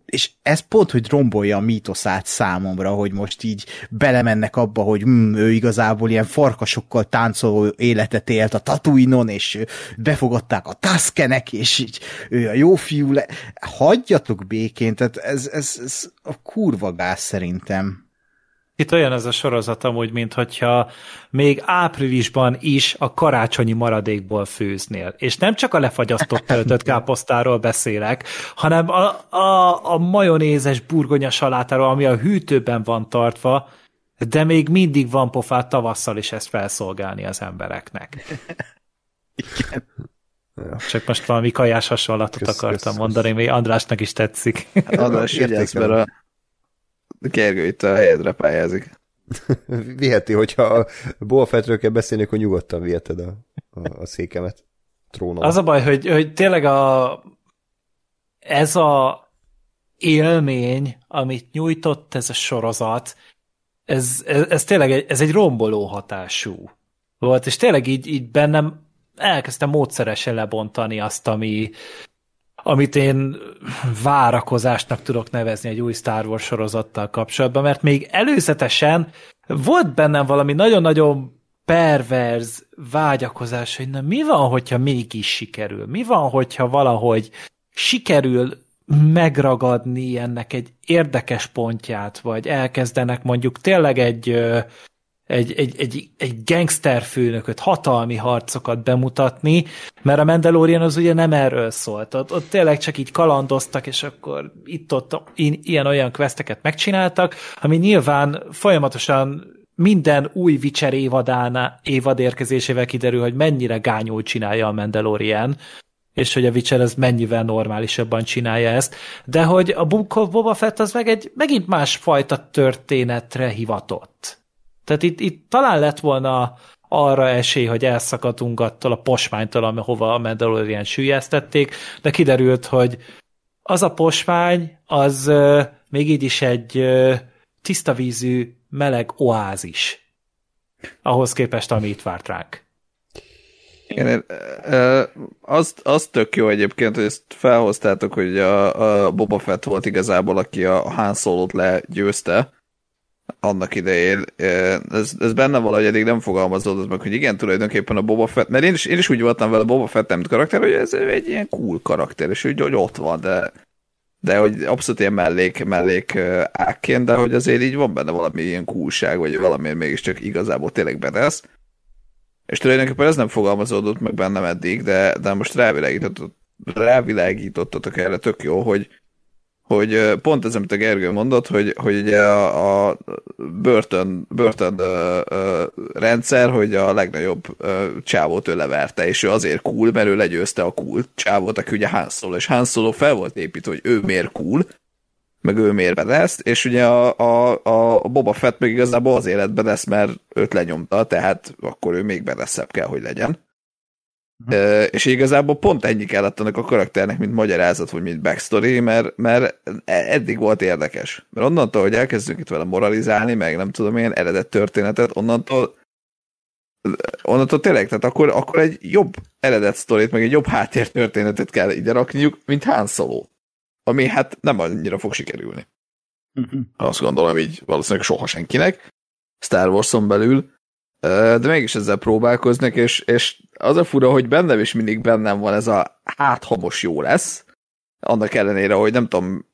És ez pont, hogy rombolja a mítoszát számomra, hogy most így belemennek abba, hogy hm, ő igazából ilyen farkasokkal táncoló életet élt a Tatooine-on, és befogadták a Tuskenek, és így ő a jó fiú le... Hagyjatok békén, tehát ez, ez, ez a kurva gáz szerintem. Itt olyan ez a sorozat amúgy, mint hogyha még áprilisban is a karácsonyi maradékból főznél. És nem csak a lefagyasztott töltött káposztáról beszélek, hanem a, a, a majonézes burgonya salátáról, ami a hűtőben van tartva, de még mindig van pofát tavasszal is ezt felszolgálni az embereknek. Igen. Csak most valami kajás hasonlatot kösz, akartam kösz, mondani, még Andrásnak is tetszik. Hát András, vigyázz, mert a Gergő itt a helyedre pályázik. Viheti, hogyha a Bolfetről kell beszélni, akkor nyugodtan viheted a, a, a székemet. Trónom. Az a baj, hogy, hogy tényleg a, ez a élmény, amit nyújtott ez a sorozat, ez, ez, ez tényleg egy, ez egy romboló hatású volt, és tényleg így, így bennem elkezdtem módszeresen lebontani azt, ami, amit én várakozásnak tudok nevezni egy új Star Wars sorozattal kapcsolatban, mert még előzetesen volt bennem valami nagyon-nagyon perverz vágyakozás, hogy na mi van, hogyha mégis sikerül? Mi van, hogyha valahogy sikerül megragadni ennek egy érdekes pontját, vagy elkezdenek mondjuk tényleg egy egy, egy, egy, egy gangster főnököt, hatalmi harcokat bemutatni, mert a Mandalorian az ugye nem erről szólt. Ott, ott tényleg csak így kalandoztak, és akkor itt-ott ilyen-olyan questeket megcsináltak, ami nyilván folyamatosan minden új Witcher évadán, évad érkezésével kiderül, hogy mennyire gányul csinálja a Mandalorian, és hogy a Witcher ez mennyivel normálisabban csinálja ezt, de hogy a Book of Boba Fett az meg egy megint másfajta történetre hivatott. Tehát itt, itt talán lett volna arra esély, hogy elszakadunk attól a posmánytól, ahova a Mandalorian sűjesztették, de kiderült, hogy az a posmány, az uh, még így is egy uh, tiszta vízű, meleg oázis. Ahhoz képest, ami itt várt ránk. Igen, az, az tök jó egyébként, hogy ezt felhoztátok, hogy a, a Boba Fett volt igazából, aki a Han Solo-t legyőzte, annak idején. Ez, ez benne valahogy eddig nem fogalmazódott meg, hogy igen, tulajdonképpen a Boba Fett, mert én is, én is úgy voltam vele Boba Fett nem karakter, hogy ez egy ilyen cool karakter, és úgy, hogy ott van, de de hogy abszolút ilyen mellék, mellék ákként, de hogy azért így van benne valami ilyen coolság, vagy valamiért mégiscsak igazából tényleg bedesz. És tulajdonképpen ez nem fogalmazódott meg bennem eddig, de, de most rávilágítottatok, rávilágítottatok erre tök jó, hogy, hogy pont ez, amit a Gergő mondott, hogy, hogy ugye a, a börtön, börtön ö, ö, rendszer, hogy a legnagyobb ö, csávót ő leverte, és ő azért cool, mert ő legyőzte a cool csávót, aki ugye Han Solo, és Han Solo fel volt építve, hogy ő miért cool, meg ő miért bedeszt, és ugye a, a, a Boba Fett meg igazából az életben lesz, mert őt lenyomta, tehát akkor ő még bedeszebb kell, hogy legyen. Uh, és igazából pont ennyi kellett annak a karakternek, mint magyarázat, vagy mint backstory, mert, mert eddig volt érdekes. Mert onnantól, hogy elkezdünk itt vele moralizálni, meg nem tudom én, eredet történetet, onnantól onnantól tényleg, tehát akkor, akkor egy jobb eredet sztorit, meg egy jobb háttér történetet kell ide rakniuk, mint Han Solo. Ami hát nem annyira fog sikerülni. Uh-huh. Azt gondolom így valószínűleg soha senkinek. Star Wars-on belül, de mégis ezzel próbálkoznak, és, és az a fura, hogy bennem is mindig bennem van ez a hát, ha most jó lesz, annak ellenére, hogy nem tudom,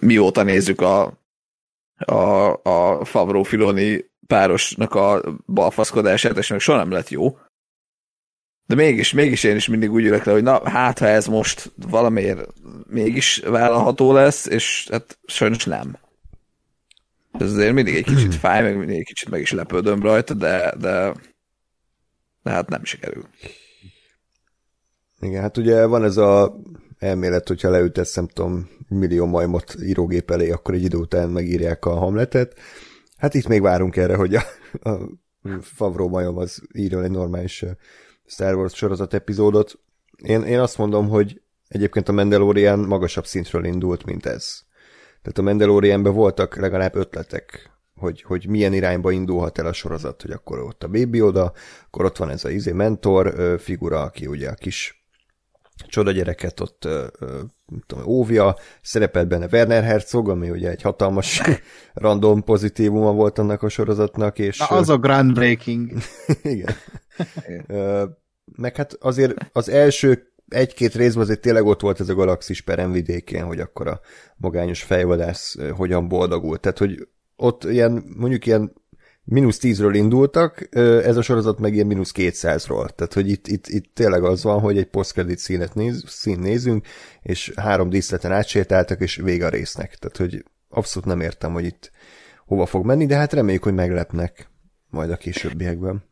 mióta nézzük a, a, a Favro Filoni párosnak a balfaszkodását, és meg soha nem lett jó. De mégis, mégis én is mindig úgy ülök le, hogy na, hát ha ez most valamiért mégis vállalható lesz, és hát sajnos nem. Ez azért mindig egy kicsit fáj, meg mindig egy kicsit meg is lepődöm rajta, de, de, de hát nem sikerül. Igen, hát ugye van ez a elmélet, hogyha leütesz, nem tudom, millió majmot írógép elé, akkor egy idő után megírják a hamletet. Hát itt még várunk erre, hogy a, a Favro majom az írjon egy normális Star Wars sorozat epizódot. Én, én azt mondom, hogy egyébként a Mandalorian magasabb szintről indult, mint ez. Tehát a Mandalorianben voltak legalább ötletek, hogy, hogy milyen irányba indulhat el a sorozat, hogy akkor ott a Baby oda, akkor ott van ez a izé mentor figura, aki ugye a kis csoda gyereket ott tudom, óvja, szerepelt benne Werner Herzog, ami ugye egy hatalmas random pozitívuma volt annak a sorozatnak, és... Na, az a groundbreaking. igen. Meg hát azért az első egy-két részben azért tényleg ott volt ez a galaxis peremvidékén, hogy akkor a magányos fejvadász hogyan boldogult. Tehát, hogy ott ilyen, mondjuk ilyen mínusz tízről indultak, ez a sorozat meg ilyen mínusz kétszázról. Tehát, hogy itt, itt, itt tényleg az van, hogy egy posztcredit színet néz, szín nézünk, és három díszleten átsétáltak, és vége a résznek. Tehát, hogy abszolút nem értem, hogy itt hova fog menni, de hát reméljük, hogy meglepnek majd a későbbiekben.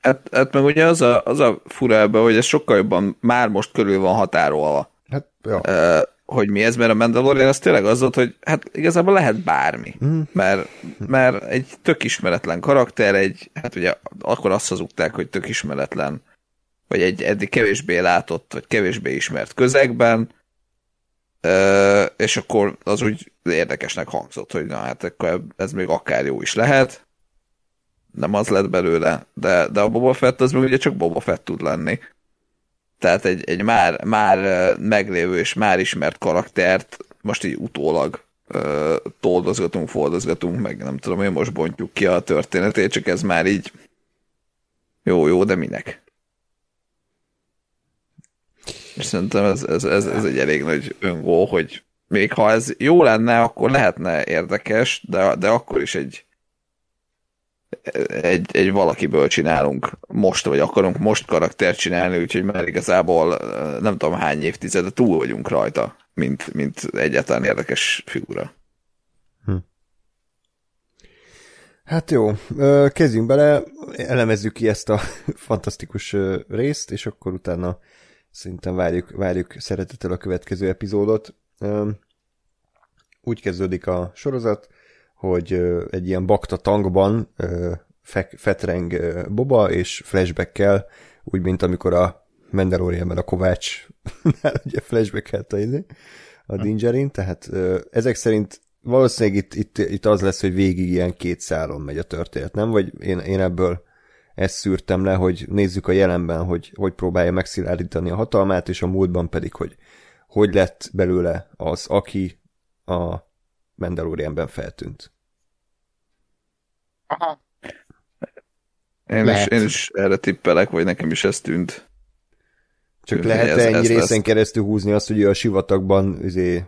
Hát, hát meg ugye az a, az a fura ebbe, hogy ez sokkal jobban már most körül van határolva. Hát, ja. Uh, hogy mi ez, mert a Mandalorian az tényleg az volt, hogy hát igazából lehet bármi, mm. mert, mert egy tök ismeretlen karakter, egy, hát ugye akkor azt hazugták, hogy tök ismeretlen, vagy egy eddig kevésbé látott, vagy kevésbé ismert közegben, és akkor az úgy érdekesnek hangzott, hogy na hát akkor ez még akár jó is lehet, nem az lett belőle, de, de a Boba Fett az még ugye csak Boba Fett tud lenni. Tehát egy, egy már, már meglévő és már ismert karaktert most így utólag toldozgatunk, foldozgatunk, meg nem tudom, hogy most bontjuk ki a történetét, csak ez már így jó, jó, de minek? És szerintem ez, ez, ez, ez egy elég nagy öngó, hogy még ha ez jó lenne, akkor lehetne érdekes, de, de akkor is egy egy, egy valakiből csinálunk most, vagy akarunk most karaktert csinálni, úgyhogy már igazából nem tudom hány évtizede túl vagyunk rajta, mint, mint egyáltalán érdekes figura. Hm. Hát jó, kezdjünk bele, elemezzük ki ezt a fantasztikus részt, és akkor utána szerintem várjuk, várjuk szeretettel a következő epizódot. Úgy kezdődik a sorozat, hogy egy ilyen bakta tankban fetreng Boba, és flashbackkel, úgy, mint amikor a Mandalorianben a Kovács ugye flashbackelt a, izé, a Dingerin, tehát ezek szerint valószínűleg itt, itt, itt az lesz, hogy végig ilyen két szálon megy a történet, nem? Vagy én, én ebből ezt szűrtem le, hogy nézzük a jelenben, hogy hogy próbálja megszilárdítani a hatalmát, és a múltban pedig, hogy hogy lett belőle az, aki a Mandalorianben feltűnt. Aha. Én is, én is erre tippelek, vagy nekem is ez tűnt. Csak lehet ez, ennyi ez részen lesz. keresztül húzni azt, hogy ő a sivatagban izé,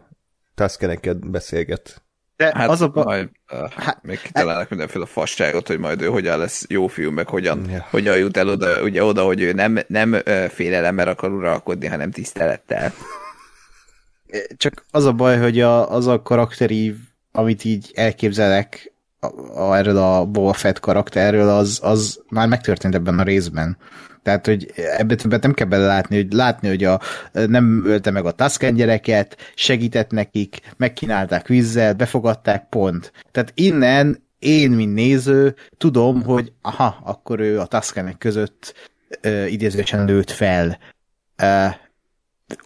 taszkeneket beszélget. De hát az a majd, uh, hát, még kitalálnak mindenféle fasságot, hogy majd ő hogyan lesz jó fiú, meg hogyan, ja. hogyan jut el oda, ugye oda, hogy ő nem, nem félelemmel akar uralkodni, hanem tisztelettel. Csak az a baj, hogy a, az a karakterív, amit így elképzelek a, a, erről a Boba Fett karakterről, az, az már megtörtént ebben a részben. Tehát, hogy ebben többet nem kell belelátni, hogy látni, hogy a, nem ölte meg a Tusken gyereket, segített nekik, megkínálták vízzel, befogadták, pont. Tehát innen én, mint néző, tudom, hogy aha, akkor ő a Tuskenek között uh, idézősen lőtt fel. Uh,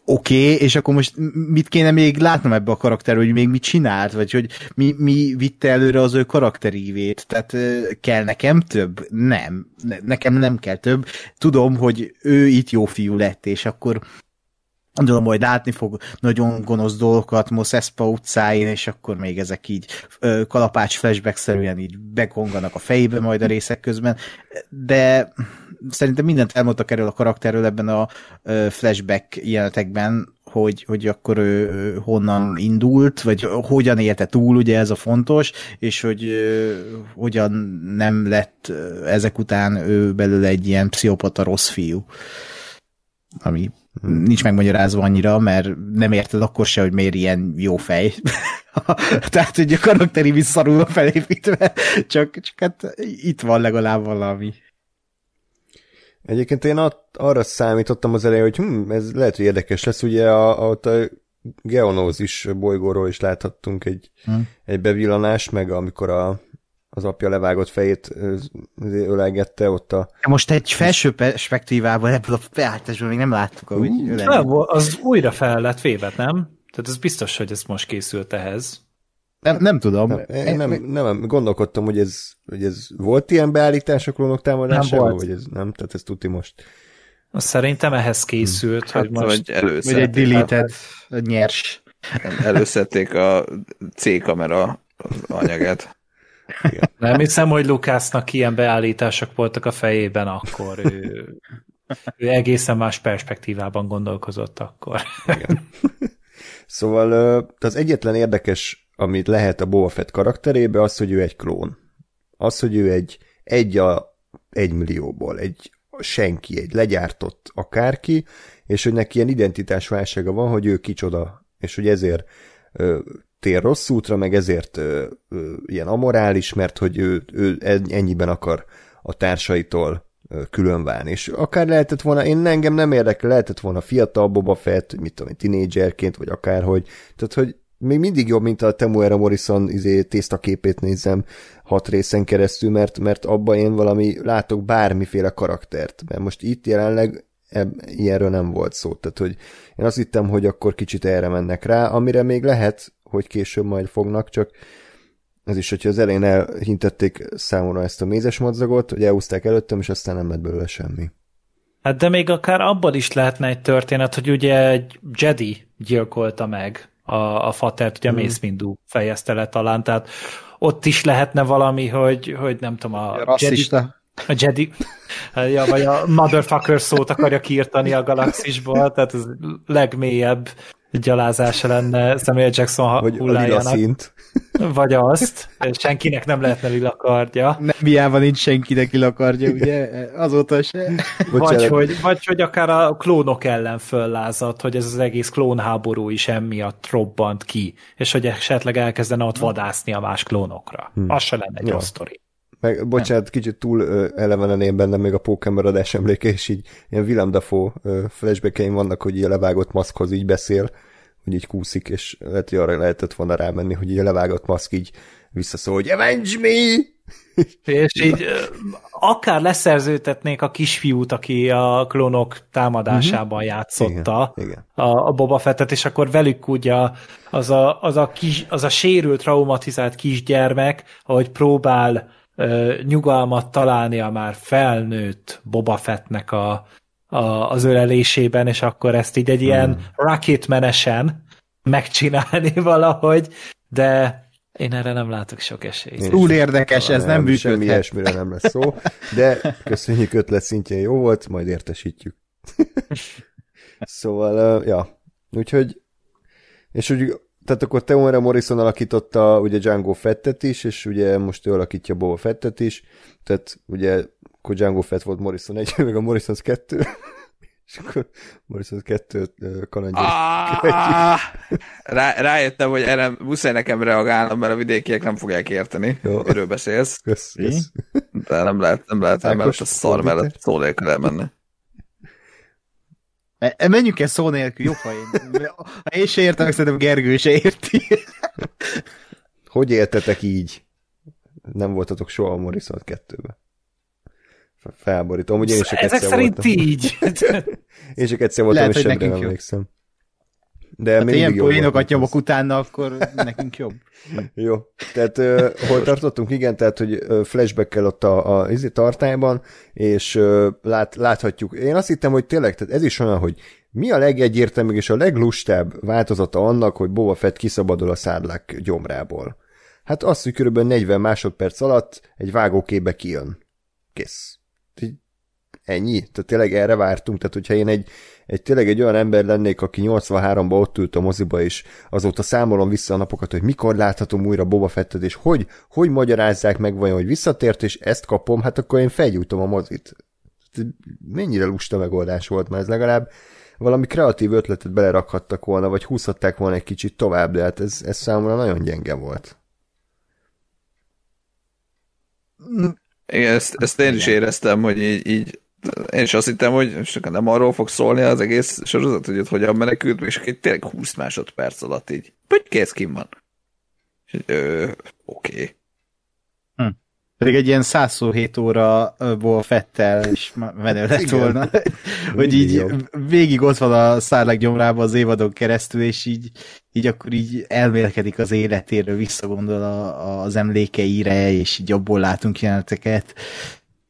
Oké, okay, és akkor most mit kéne még látnom ebbe a karakterbe, hogy még mit csinált, vagy hogy mi, mi vitte előre az ő karakterívét, tehát kell nekem több? Nem, ne, nekem nem kell több. Tudom, hogy ő itt jó fiú lett, és akkor Gondolom, hogy látni fog nagyon gonosz dolgokat Mos Espa utcáin, és akkor még ezek így kalapács flashback-szerűen így bekonganak a fejébe majd a részek közben, de szerintem mindent elmondtak erről a karakterről ebben a flashback jelenetekben, hogy, hogy akkor ő honnan indult, vagy hogyan élte túl, ugye ez a fontos, és hogy hogyan nem lett ezek után ő belőle egy ilyen pszichopata rossz fiú. Ami nincs megmagyarázva annyira, mert nem érted akkor se, hogy miért ilyen jó fej. Tehát, hogy a karakteri visszarul a felépítve, csak, csak hát itt van legalább valami. Egyébként én arra számítottam az elején, hogy hm, ez lehet, hogy érdekes lesz, ugye a, a, a geonózis bolygóról is láthattunk egy, hmm. egy bevillanást, meg amikor a, az apja levágott fejét ölelgette ott a... Most egy felső perspektívával ebből a beállításból még nem láttuk, ahogy nem, Az újra fel lett véve, nem? Tehát ez biztos, hogy ez most készült ehhez. Nem, nem tudom. Nem, én nem, nem, gondolkodtam, hogy ez, hogy ez volt ilyen beállítás a klónok támadásával, vagy ez nem, tehát ez tuti most. Szerintem ehhez készült, hmm. hogy hát, most... Vagy, vagy egy deleted, nyers. Előszedték a C-kamera anyagát. Igen. Nem hiszem, hogy Lukásznak ilyen beállítások voltak a fejében akkor. Ő, ő egészen más perspektívában gondolkozott akkor. Igen. Szóval az egyetlen érdekes, amit lehet a Boba Fett karakterébe, az, hogy ő egy klón. Az, hogy ő egy egy a egy millióból, egy senki, egy legyártott akárki, és hogy neki ilyen identitásválsága van, hogy ő kicsoda, és hogy ezért tér rossz útra, meg ezért ö, ö, ilyen amorális, mert hogy ő, ő ennyiben akar a társaitól ö, külön válni. És akár lehetett volna, én engem nem érdekel, lehetett volna fiatal Boba Fett, mit tudom, tinédzserként, vagy akárhogy. Tehát, hogy még mindig jobb, mint a Temuera Morrison izé, tésztaképét nézem hat részen keresztül, mert, mert abban én valami látok bármiféle karaktert. Mert most itt jelenleg eb, ilyenről nem volt szó. Tehát, hogy én azt hittem, hogy akkor kicsit erre mennek rá, amire még lehet hogy később majd fognak, csak ez is, hogyha az elején elhintették számomra ezt a mézes madzagot, hogy elhúzták előttem, és aztán nem lett belőle semmi. Hát de még akár abban is lehetne egy történet, hogy ugye egy Jedi gyilkolta meg a, a fatert, ugye a hmm. Mace Windu fejezte le talán, tehát ott is lehetne valami, hogy, hogy nem tudom, a, a Jedi, a Jedi, ja, vagy a motherfucker szót akarja kiirtani a galaxisból, tehát ez legmélyebb gyalázása lenne Samuel Jackson vagy hullájának. Vagy a szint. Vagy azt. Senkinek nem lehetne lilakardja. Nem hiába nincs senkinek lilakardja, ugye? Azóta se. Vagy hogy, vagy hogy akár a klónok ellen föllázadt, hogy ez az egész klónháború is emiatt robbant ki, és hogy esetleg elkezdene ott vadászni a más klónokra. Hmm. Az se lenne egy jó sztori. Meg, bocsánat, nem. kicsit túl elevenen én bennem még a Pokémon adás emléke, és így ilyen Willem Dafoe flashbackeim vannak, hogy így a levágott maszkhoz így beszél, hogy így kúszik, és lehet, hogy arra lehetett volna rámenni, hogy így a levágott maszk így visszaszól, hogy Avenge me! és így akár leszerzőtetnék a kisfiút, aki a klónok támadásában uh-huh. játszotta igen, igen. A, a Boba Fettet, és akkor velük ugye az a, az a, kis, az a sérült, traumatizált kisgyermek, ahogy próbál ö, nyugalmat találni a már felnőtt Boba Fettnek a, a, az ölelésében, és akkor ezt így egy hmm. ilyen rocketmenesen megcsinálni valahogy, de én erre nem látok sok esélyt. Túl érdekes, ez nem, nem működhet. Semmi ilyesmire nem lesz szó, de köszönjük ötlet szintjén jó volt, majd értesítjük. szóval, ja, úgyhogy és úgy tehát akkor Teomara Morrison alakította ugye Django Fettet is, és ugye most ő alakítja Boba Fettet is, tehát ugye akkor Django Fett volt Morrison egy, meg a Morrison kettő. És akkor Morrison kettőt kalandja. Ah, rá, rájöttem, hogy erre muszáj nekem reagálnom, mert a vidékiek nem fogják érteni, miről beszélsz. Kösz, kösz. De nem lehet, nem lehet emellett a szar mellett szó nélkül elmenni. E- Menjünk el szó nélkül, jobb, ha én. Ha én se értem, szerintem Gergő se érti. Hogy éltetek így? Nem voltatok soha a Morrison kettőbe. F- Felborító. Amúgy én csak Ezek egyszer szerint voltam. így. Én csak egyszer voltam, Lehet, és hogy semmi nem emlékszem. De Hát ilyen mindig volt, poénokat nyomok utána, akkor nekünk jobb. Jó, tehát uh, hol tartottunk? Igen, tehát, hogy flashback-kel ott a, a izi tartályban, és uh, lát, láthatjuk. Én azt hittem, hogy tényleg, tehát ez is olyan, hogy mi a legegyértelműbb és a leglustább változata annak, hogy Boba Fett kiszabadul a szárlák gyomrából. Hát az, hogy körülbelül 40 másodperc alatt egy vágókébe kijön. Kész. Ennyi? Tehát tényleg erre vártunk? Tehát hogyha én egy, egy tényleg egy olyan ember lennék, aki 83-ban ott ült a moziba, és azóta számolom vissza a napokat, hogy mikor láthatom újra Boba Fettet, és hogy, hogy magyarázzák meg vajon, hogy visszatért, és ezt kapom, hát akkor én felgyújtom a mozit. Mennyire lusta megoldás volt már ez legalább valami kreatív ötletet belerakhattak volna, vagy húzhatták volna egy kicsit tovább, de hát ez, ez számomra nagyon gyenge volt. Igen, ezt, ezt én is éreztem, hogy így, így én is azt hittem, hogy akkor nem arról fog szólni az egész sorozat, hogy ott hogyan menekült, és akkor tényleg 20 másodperc alatt így, hogy kész kim van. És így, ö, oké. Pedig egy ilyen 127 óraból Fettel és menő lett Igen. volna. hogy így végig ott van a szárlák gyomrában az évadon keresztül, és így, így akkor így elmélkedik az életéről, visszagondol a, az emlékeire, és így abból látunk jeleneteket.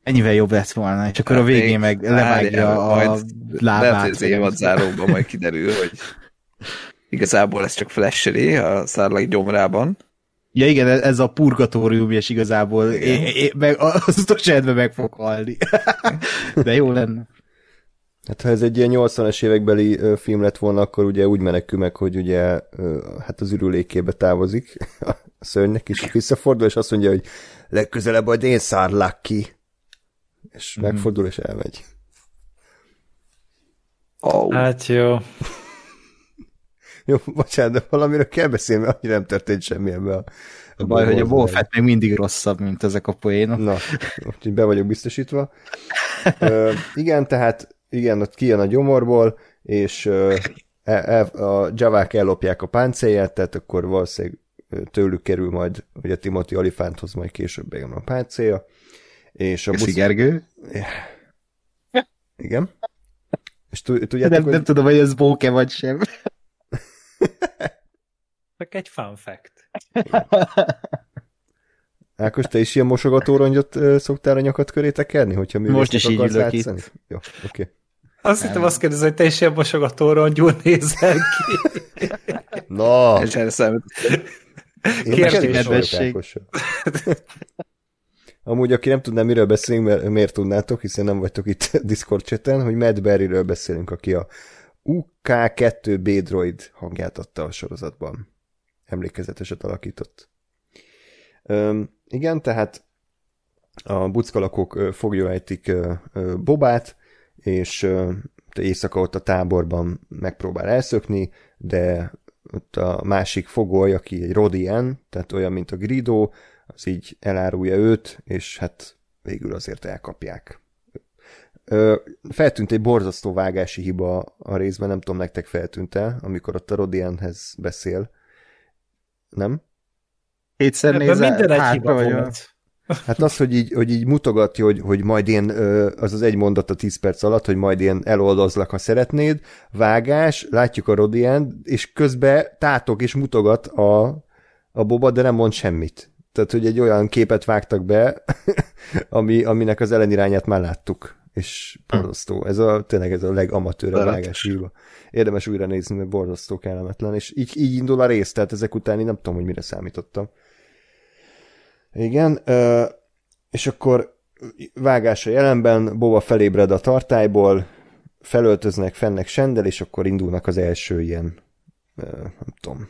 Ennyivel jobb lett volna, és akkor a Hát végén még- meg levágja a majd lábát. Lehet, hogy az vagy nem évad tudom. záróban majd kiderül, hogy igazából ez csak flashery a szárlak gyomrában. Ja igen, ez a purgatórium, és igazából é, é, meg, az utolsó esetben meg fog halni. De jó lenne. Hát ha ez egy ilyen 80-es évekbeli film lett volna, akkor ugye úgy menekül meg, hogy ugye hát az ürülékébe távozik a szörnynek, és visszafordul, és azt mondja, hogy legközelebb majd én szárlak ki. És Mhm. megfordul, és elmegy. Oh. Hát jó. Jó, bocsánat, de valamiről kell beszélni, mert annyira nem történt semmi ebben a... A baj, hogy a Boba Fett még mindig rosszabb, mint ezek a poénok. Na, úgyhogy be vagyok biztosítva. Ö, igen, tehát igen, ott kijön a gyomorból, és ö, el, el, a javák ellopják a páncélját, tehát akkor valószínűleg tőlük kerül majd, hogy a Timothy Alifánthoz majd később bejön a páncélja. És a Köszi, busz... Gergő. Igen. És tu- tudjátok, Nem, hogy... nem tudom, hogy ez bóke vagy sem. Csak egy fun fact. Ákos, te is ilyen mosogatórongyot szoktál a nyakat köré tekerni, hogyha művésznek Most is így ülök itt. Jó, oké. Azt hittem azt kérdezem, hogy te is ilyen mosogatóron gyúl nézel ki. Na. Én Kérdés neked is nedvesség. vagyok, Ákossal. Amúgy, aki nem tudná, miről beszélünk, mert miért tudnátok, hiszen nem vagytok itt Discord chaten, hogy Matt Berryről beszélünk, aki a UK2B droid hangját adta a sorozatban. Emlékezeteset alakított. Üm, igen, tehát a buckalakok ö, foglyul ejtik ö, ö, Bobát, és éjszaka ott a táborban megpróbál elszökni, de ott a másik fogoly, aki egy Rodian, tehát olyan, mint a Grido, az így elárulja őt, és hát végül azért elkapják. Ö, feltűnt egy borzasztó vágási hiba a részben, nem tudom, nektek feltűnt-e, amikor ott a Rodianhez beszél. Nem? Kétszer Ebben nézel, minden egy hátra hiba volt. Hát az, hogy így, hogy így mutogatja, hogy, hogy majd én, az az egy mondat a 10 perc alatt, hogy majd én eloldozlak, ha szeretnéd, vágás, látjuk a Rodian, és közben tátok és mutogat a, a Boba, de nem mond semmit. Tehát, hogy egy olyan képet vágtak be, ami, aminek az ellenirányát már láttuk. És borzasztó. Ez a, tényleg ez a legamatőr a Szeretes. vágás híva. Érdemes újra nézni, mert borzasztó kellemetlen. És így, így indul a rész, tehát ezek után én nem tudom, hogy mire számítottam. Igen, és akkor vágása jelenben, Boba felébred a tartályból, felöltöznek, fennek sendel, és akkor indulnak az első ilyen, nem tudom,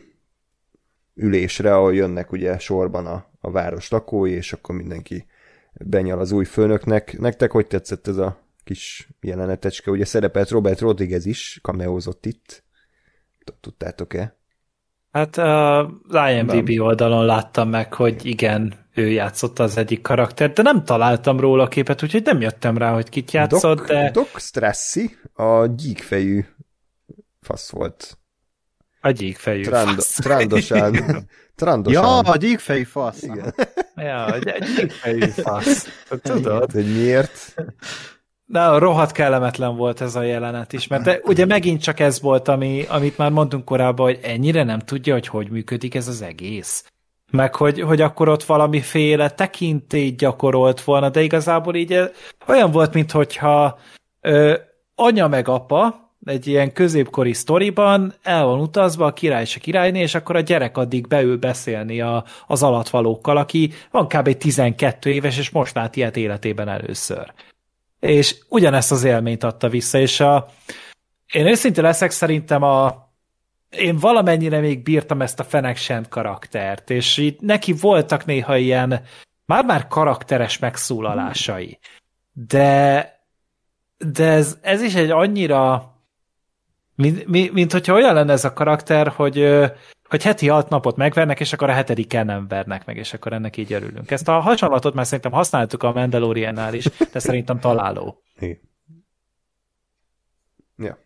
ülésre, ahol jönnek ugye sorban a, a város lakói, és akkor mindenki benyal az új főnöknek. Nektek hogy tetszett ez a kis jelenetecske. Ugye szerepelt Robert Rodriguez is, kameózott itt. Tudtátok-e? Hát az IMDb nem. oldalon láttam meg, hogy igen, ő játszotta az egyik karaktert, de nem találtam róla képet, úgyhogy nem jöttem rá, hogy kit játszott, Doc, de... Doc Strassi a gyíkfejű fasz volt. A gyíkfejű Trando, fasz. Trandosan. trandosan. Ja, a gyíkfejű fasz. Igen. Ja, a gyíkfejű fasz. Tudod? De miért? De rohadt kellemetlen volt ez a jelenet is, mert de ugye megint csak ez volt, ami, amit már mondtunk korábban, hogy ennyire nem tudja, hogy hogy működik ez az egész. Meg hogy, hogy akkor ott valamiféle tekintélyt gyakorolt volna, de igazából így olyan volt, mintha anya meg apa egy ilyen középkori sztoriban el van utazva a király és a királyné, és akkor a gyerek addig beül beszélni a, az alatvalókkal, aki van kb. 12 éves, és most lát ilyet életében először és ugyanezt az élményt adta vissza, és a, én őszintén leszek, szerintem a, én valamennyire még bírtam ezt a Fennec karaktert, és itt neki voltak néha ilyen már-már karakteres megszólalásai, de, de ez, ez is egy annyira mint, mint, mint hogyha olyan lenne ez a karakter, hogy hogy heti hat napot megvernek, és akkor a hetediken nem vernek meg, és akkor ennek így örülünk. Ezt a hasonlatot már szerintem használtuk a Mandaloriannál is, de szerintem találó. Ja.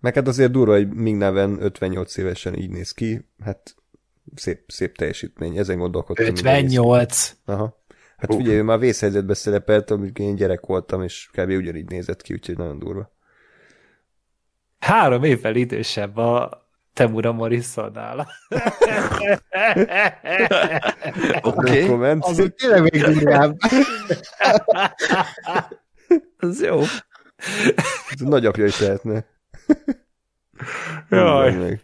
Meg hát azért durva, hogy Ming neven 58 évesen így néz ki, hát szép, szép teljesítmény, ezen gondolkodtam. 58! Aha. Hát ugye ő már vészhelyzetben szerepelt, amikor én gyerek voltam, és kb. ugyanígy nézett ki, úgyhogy nagyon durva. Három évvel idősebb a Temura Morrisonnál. Oké. Okay. Az tényleg még durvább. Az jó. Ez nagyapja is lehetne. Jaj.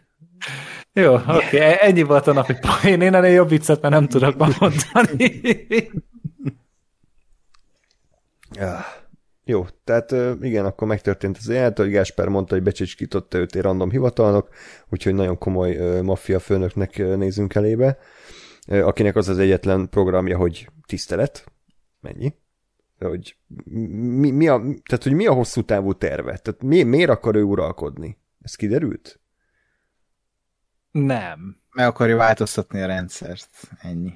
Jó, oké, okay. ennyi volt a napi poén. Én ennél jobb viccet, mert nem tudok mondani. ja. Jó, tehát igen, akkor megtörtént az élet, hogy Gásper mondta, hogy becsicskította őt egy random hivatalnok, úgyhogy nagyon komoly maffia főnöknek nézünk elébe, akinek az az egyetlen programja, hogy tisztelet, mennyi, hogy mi, mi a, tehát, hogy mi a hosszú távú terve, tehát mi, miért akar ő uralkodni? Ez kiderült? Nem. Meg akarja változtatni a rendszert, ennyi.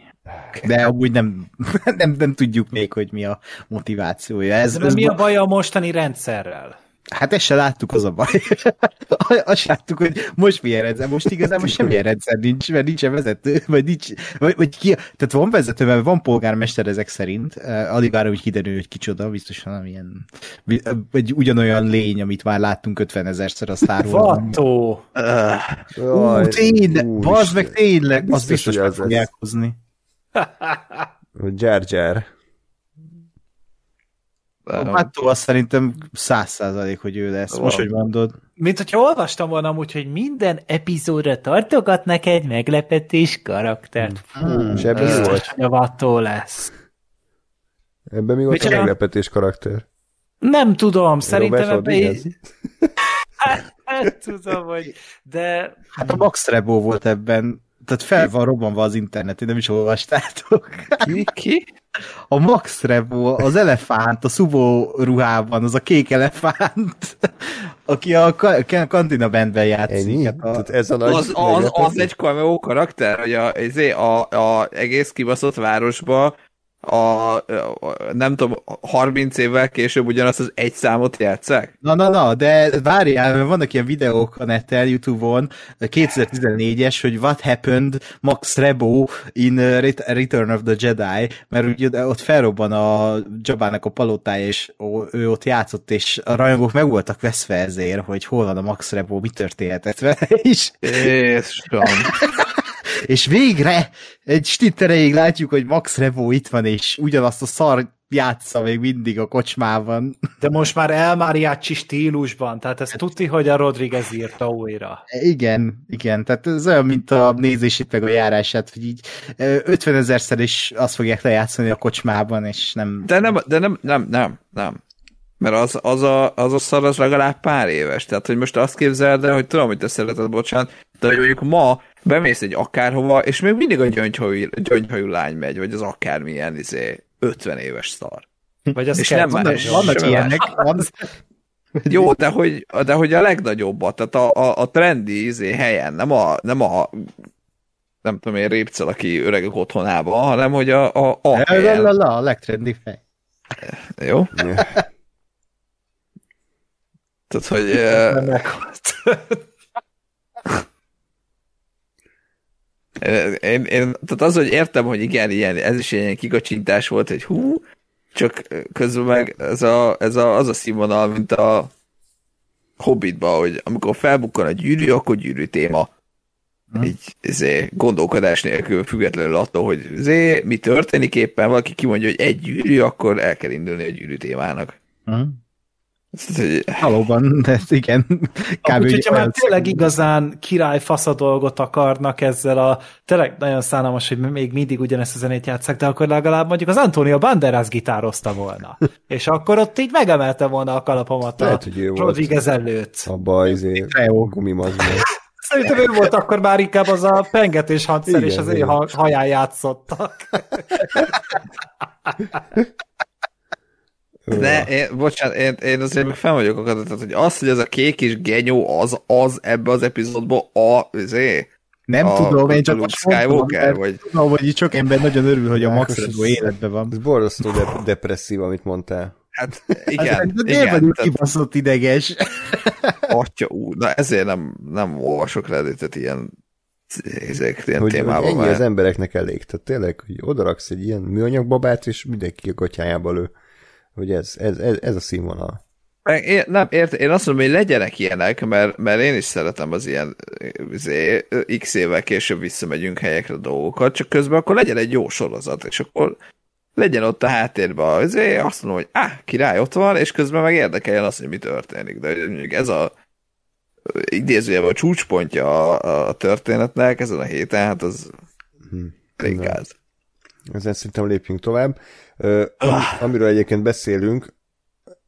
De amúgy nem, nem, nem tudjuk még, hogy mi a motivációja. Ez, De ez mi a baj a mostani rendszerrel? Hát ezt se láttuk, az a baj. Azt láttuk, hogy most milyen rendszer, most igazából semmilyen rendszer nincs, mert nincsen vezető, vagy nincs, vagy, vagy ki, tehát van vezető, mert van polgármester ezek szerint, addig várom, hogy kiderül, hogy kicsoda, biztos valamilyen, egy ugyanolyan lény, amit már láttunk 50 ezerszer a Star Wars. Vató! Uh, tényleg, bazd meg tényleg, az biztos, hogy meg fogják hozni. Jar Jar. Hát azt szerintem száz százalék, hogy ő lesz. Most, hogy mondod. Mint hogyha olvastam volna amúgy, hogy minden epizódra tartogatnak egy meglepetés karaktert. Fú, és ebben volt? hogy a Vattó lesz. Ebben mi volt a meglepetés karakter? Nem tudom, szerintem ebben így... hát, hát, tudom, hogy... De... Hát a Max Rebo volt ebben tehát fel van robbanva az internet, nem is olvastátok. Ki? Ki? A Max Rebo, az elefánt, a Subo ruhában, az a kék elefánt, aki a Kantina bandben játszik. Hát a... Tehát ez a nagy az, az, az egy cameo karakter, hogy a, a, a, a egész kibaszott városba a, a, nem tudom, 30 évvel később ugyanazt az egy számot játszák? Na, na, na, de várjál, mert vannak ilyen videók a neten, Youtube-on, 2014-es, hogy what happened Max Rebo in Return of the Jedi, mert ugye ott felrobban a Jabának a palotája, és ő ott játszott, és a rajongók meg voltak veszve ezért, hogy hol van a Max Rebo, mi történhetett vele is. Jézusom! És végre egy stittereig látjuk, hogy Max Revo itt van, és ugyanazt a szar játsza még mindig a kocsmában. De most már El Mariachi stílusban, tehát ez tudti, hogy a Rodriguez írta újra. Igen, igen, tehát ez olyan, mint a nézését meg a járását, hogy így 50 ezerszer is azt fogják lejátszani a kocsmában, és nem... De nem, de nem, nem, nem, nem. Mert az, az, a, az a szar az legalább pár éves. Tehát, hogy most azt képzeld el, hogy tudom, hogy te szereted, bocsánat, de hogy mondjuk ma bemész egy akárhova, és még mindig a gyöngyhajú, gyöngyhajú lány megy, vagy az akármilyen izé, 50 éves szar. Vagy az És kell, nem vannak- más. Vannak ilyenek. Van, Jó, de hogy, de hogy a legnagyobbat, tehát a, a, a trendi izé helyen, nem a, nem a nem tudom én, répcel, aki öregek otthonában, hanem hogy a, a, a la, la, la, a legtrendi fej. Jó? Tehát, hogy meghalt. Én, én, tehát az, hogy értem, hogy igen, ilyen, ez is ilyen kigacsintás volt, hogy hú, csak közben meg ez, a, ez a, az a színvonal, mint a Hobbitba, hogy amikor felbukkan a gyűrű, akkor gyűrű téma. Hm. Így ezé, gondolkodás nélkül, függetlenül attól, hogy ezé, mi történik éppen, valaki kimondja, hogy egy gyűrű, akkor el kell indulni a gyűrű témának. Hm. Valóban, de igen. Kb. Ugye hogyha már tényleg igazán király fasza dolgot akarnak ezzel a, tényleg nagyon szánalmas, hogy még mindig ugyanezt a zenét játszák, de akkor legalább mondjuk az Antonio Banderas gitározta volna. És akkor ott így megemelte volna a kalapomat a Lehet, hogy ő volt. Rodriguez előtt. Abba izé gumimazban. Szerintem ő volt akkor már inkább az a pengetés hangszer, és az ő igen. ha- haján játszottak. De, én, bocsánat, én, én azért még fel vagyok akadva, tehát, hogy az, hogy ez a kék és genyó, az, az ebbe az epizódban a, azért, Nem a, tudom, én csak Luke most mondtam, Skywalker, mert vagy tudom, hogy sok ember nagyon örül, hogy a Max Redó életben van. Ez borzasztó de- depresszív, amit mondtál. hát Hát, igen, de igen, vagyok tehát, kibaszott ideges. atya úr, na ezért nem, nem olvasok Redditet ilyen, ezek, ilyen Hogy, hogy témában, ennyi az mert embereknek elég. Tehát tényleg, hogy odaraksz egy ilyen műanyagbabát, és mindenki a gatyájába lő. Hogy ez, ez, ez, ez a színvonal. Én, nem, ért, én azt mondom, hogy legyenek ilyenek, mert, mert én is szeretem az ilyen izé, x évvel később visszamegyünk helyekre dolgokat, csak közben akkor legyen egy jó sorozat, és akkor legyen ott a háttérben, izé, azt mondom, hogy áh, király ott van, és közben meg érdekeljen az, hogy mi történik. De mondjuk ez a idézőjelben a csúcspontja a, a történetnek ezen a héten, hát az elég Nem. gáz. Ezen szerintem lépjünk tovább. Amiről egyébként beszélünk,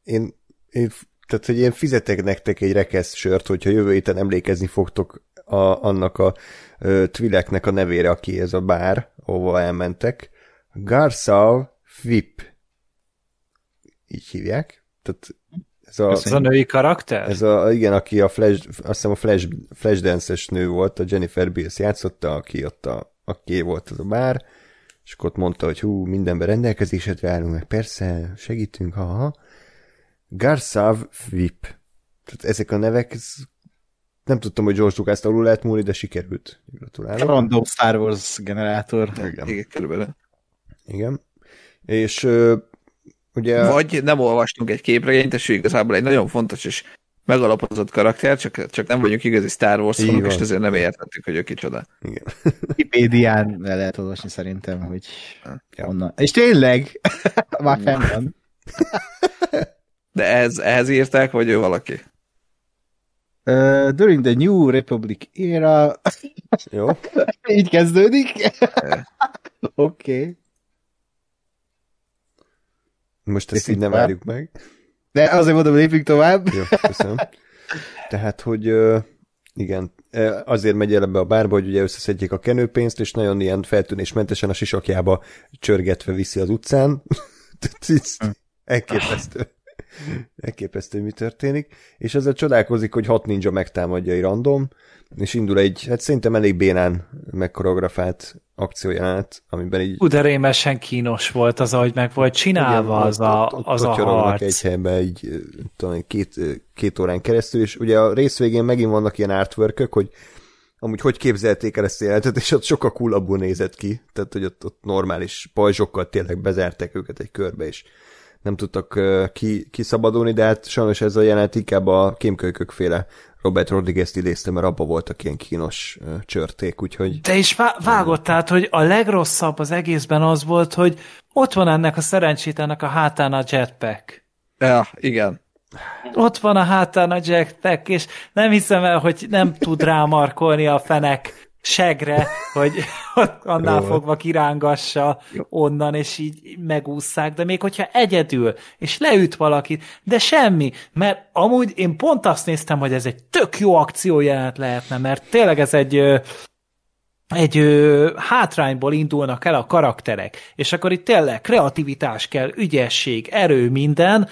én, én, tehát, hogy én fizetek nektek egy rekesz sört, hogyha jövő héten emlékezni fogtok a, annak a ö, Twileknek a nevére, aki ez a bár, ahova elmentek. Garsav Vip. Így hívják. Tehát ez a, Ez a női karakter? ez a, igen, aki a Flash, azt hiszem a Flash, Flashdance-es nő volt, a Jennifer Bills játszotta, aki ott a, aki volt az a bár, és akkor ott mondta, hogy hú, mindenben rendelkezésedre állunk, meg persze, segítünk, ha, ha. Garsav Vip. Tehát ezek a nevek, ez, nem tudtam, hogy George Lucas alul lehet múlni, de sikerült. Gratulálok. Random Star Wars generátor. Igen. Igen, körülbelül. Igen. És ugye... Vagy nem olvastunk egy képregényt, és igazából egy nagyon fontos és megalapozott karakter, csak, csak nem vagyunk igazi Star Wars Így fanok, és ezért nem értettük, hogy ő kicsoda. Igen. Wikipédián le lehet olvasni szerintem, hogy Ja. onnan. És tényleg, már fenn van. De ez, ehhez írták, vagy ő valaki? Uh, during the New Republic era, Jó. így kezdődik. Oké. okay. Most ezt így Lépjünk nem várjuk meg. De azért mondom, lépjünk tovább. Jó, köszönöm. Tehát, hogy igen, azért megy el ebbe a bárba, hogy ugye összeszedjék a kenőpénzt, és nagyon ilyen feltűnésmentesen a sisakjába csörgetve viszi az utcán. Így Elképesztő. Elképesztő, hogy mi történik. És ezzel csodálkozik, hogy hat ninja megtámadja egy random, és indul egy, hát szerintem elég bénán megkoreografált akciójelenet, amiben így Ú, de rémesen kínos volt az, ahogy meg volt csinálva Igen, az a, az a harc. egy helyben ö, talán két, két órán keresztül, és ugye a rész végén megint vannak ilyen artwork hogy amúgy hogy képzelték el ezt a jelentet, és ott sokkal coolabbul nézett ki, tehát hogy ott, ott normális pajzsokkal tényleg bezárták őket egy körbe, és nem tudtak ki, kiszabadulni, de hát sajnos ez a jelenet inkább a kémkölykök féle Robert Rodriguez-t idézte, mert abba voltak ilyen kínos ö, csörték, úgyhogy De is vá- vágott, tehát, hogy a legrosszabb az egészben az volt, hogy ott van ennek a szerencsétlenek a hátán a jetpack. Ja, igen. Ott van a hátán a jetpack, és nem hiszem el, hogy nem tud rámarkolni a fenek segre, hogy annál Jó. fogva kirángassa onnan, és így megúszszák, de még hogyha egyedül, és leüt valakit, de semmi, mert amúgy én pont azt néztem, hogy ez egy tök jó akciójelenet lehetne, mert tényleg ez egy egy ö, hátrányból indulnak el a karakterek, és akkor itt tényleg kreativitás kell, ügyesség, erő, minden,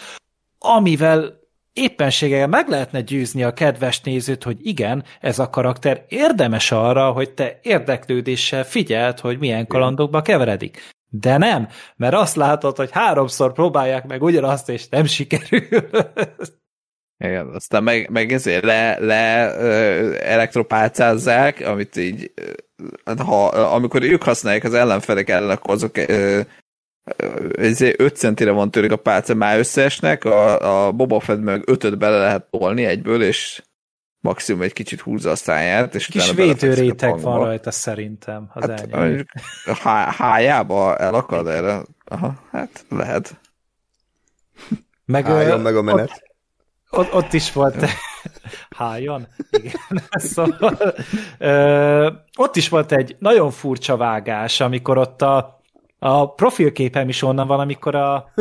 amivel éppenséggel meg lehetne győzni a kedves nézőt, hogy igen, ez a karakter érdemes arra, hogy te érdeklődéssel figyeld, hogy milyen kalandokba keveredik. De nem, mert azt látod, hogy háromszor próbálják meg ugyanazt, és nem sikerül. Igen, aztán meg, meg ezért le, le elektropálcázzák, amit így, ha, amikor ők használják az ellenfelek ellen, akkor azok ö, 5 centire van tőlük a pálca, már összeesnek, a, a Boba Fett meg ötöt bele lehet tolni egyből, és maximum egy kicsit húzza a száját. És Kis védőréteg van rajta szerintem, az hát, há, Hájába elakad erre? Aha, hát lehet. Meg, Hájon meg a menet. Ott, ott, ott is volt Hájon? Igen. Szóval, ö, ott is volt egy nagyon furcsa vágás, amikor ott a a profilképem is onnan van, amikor a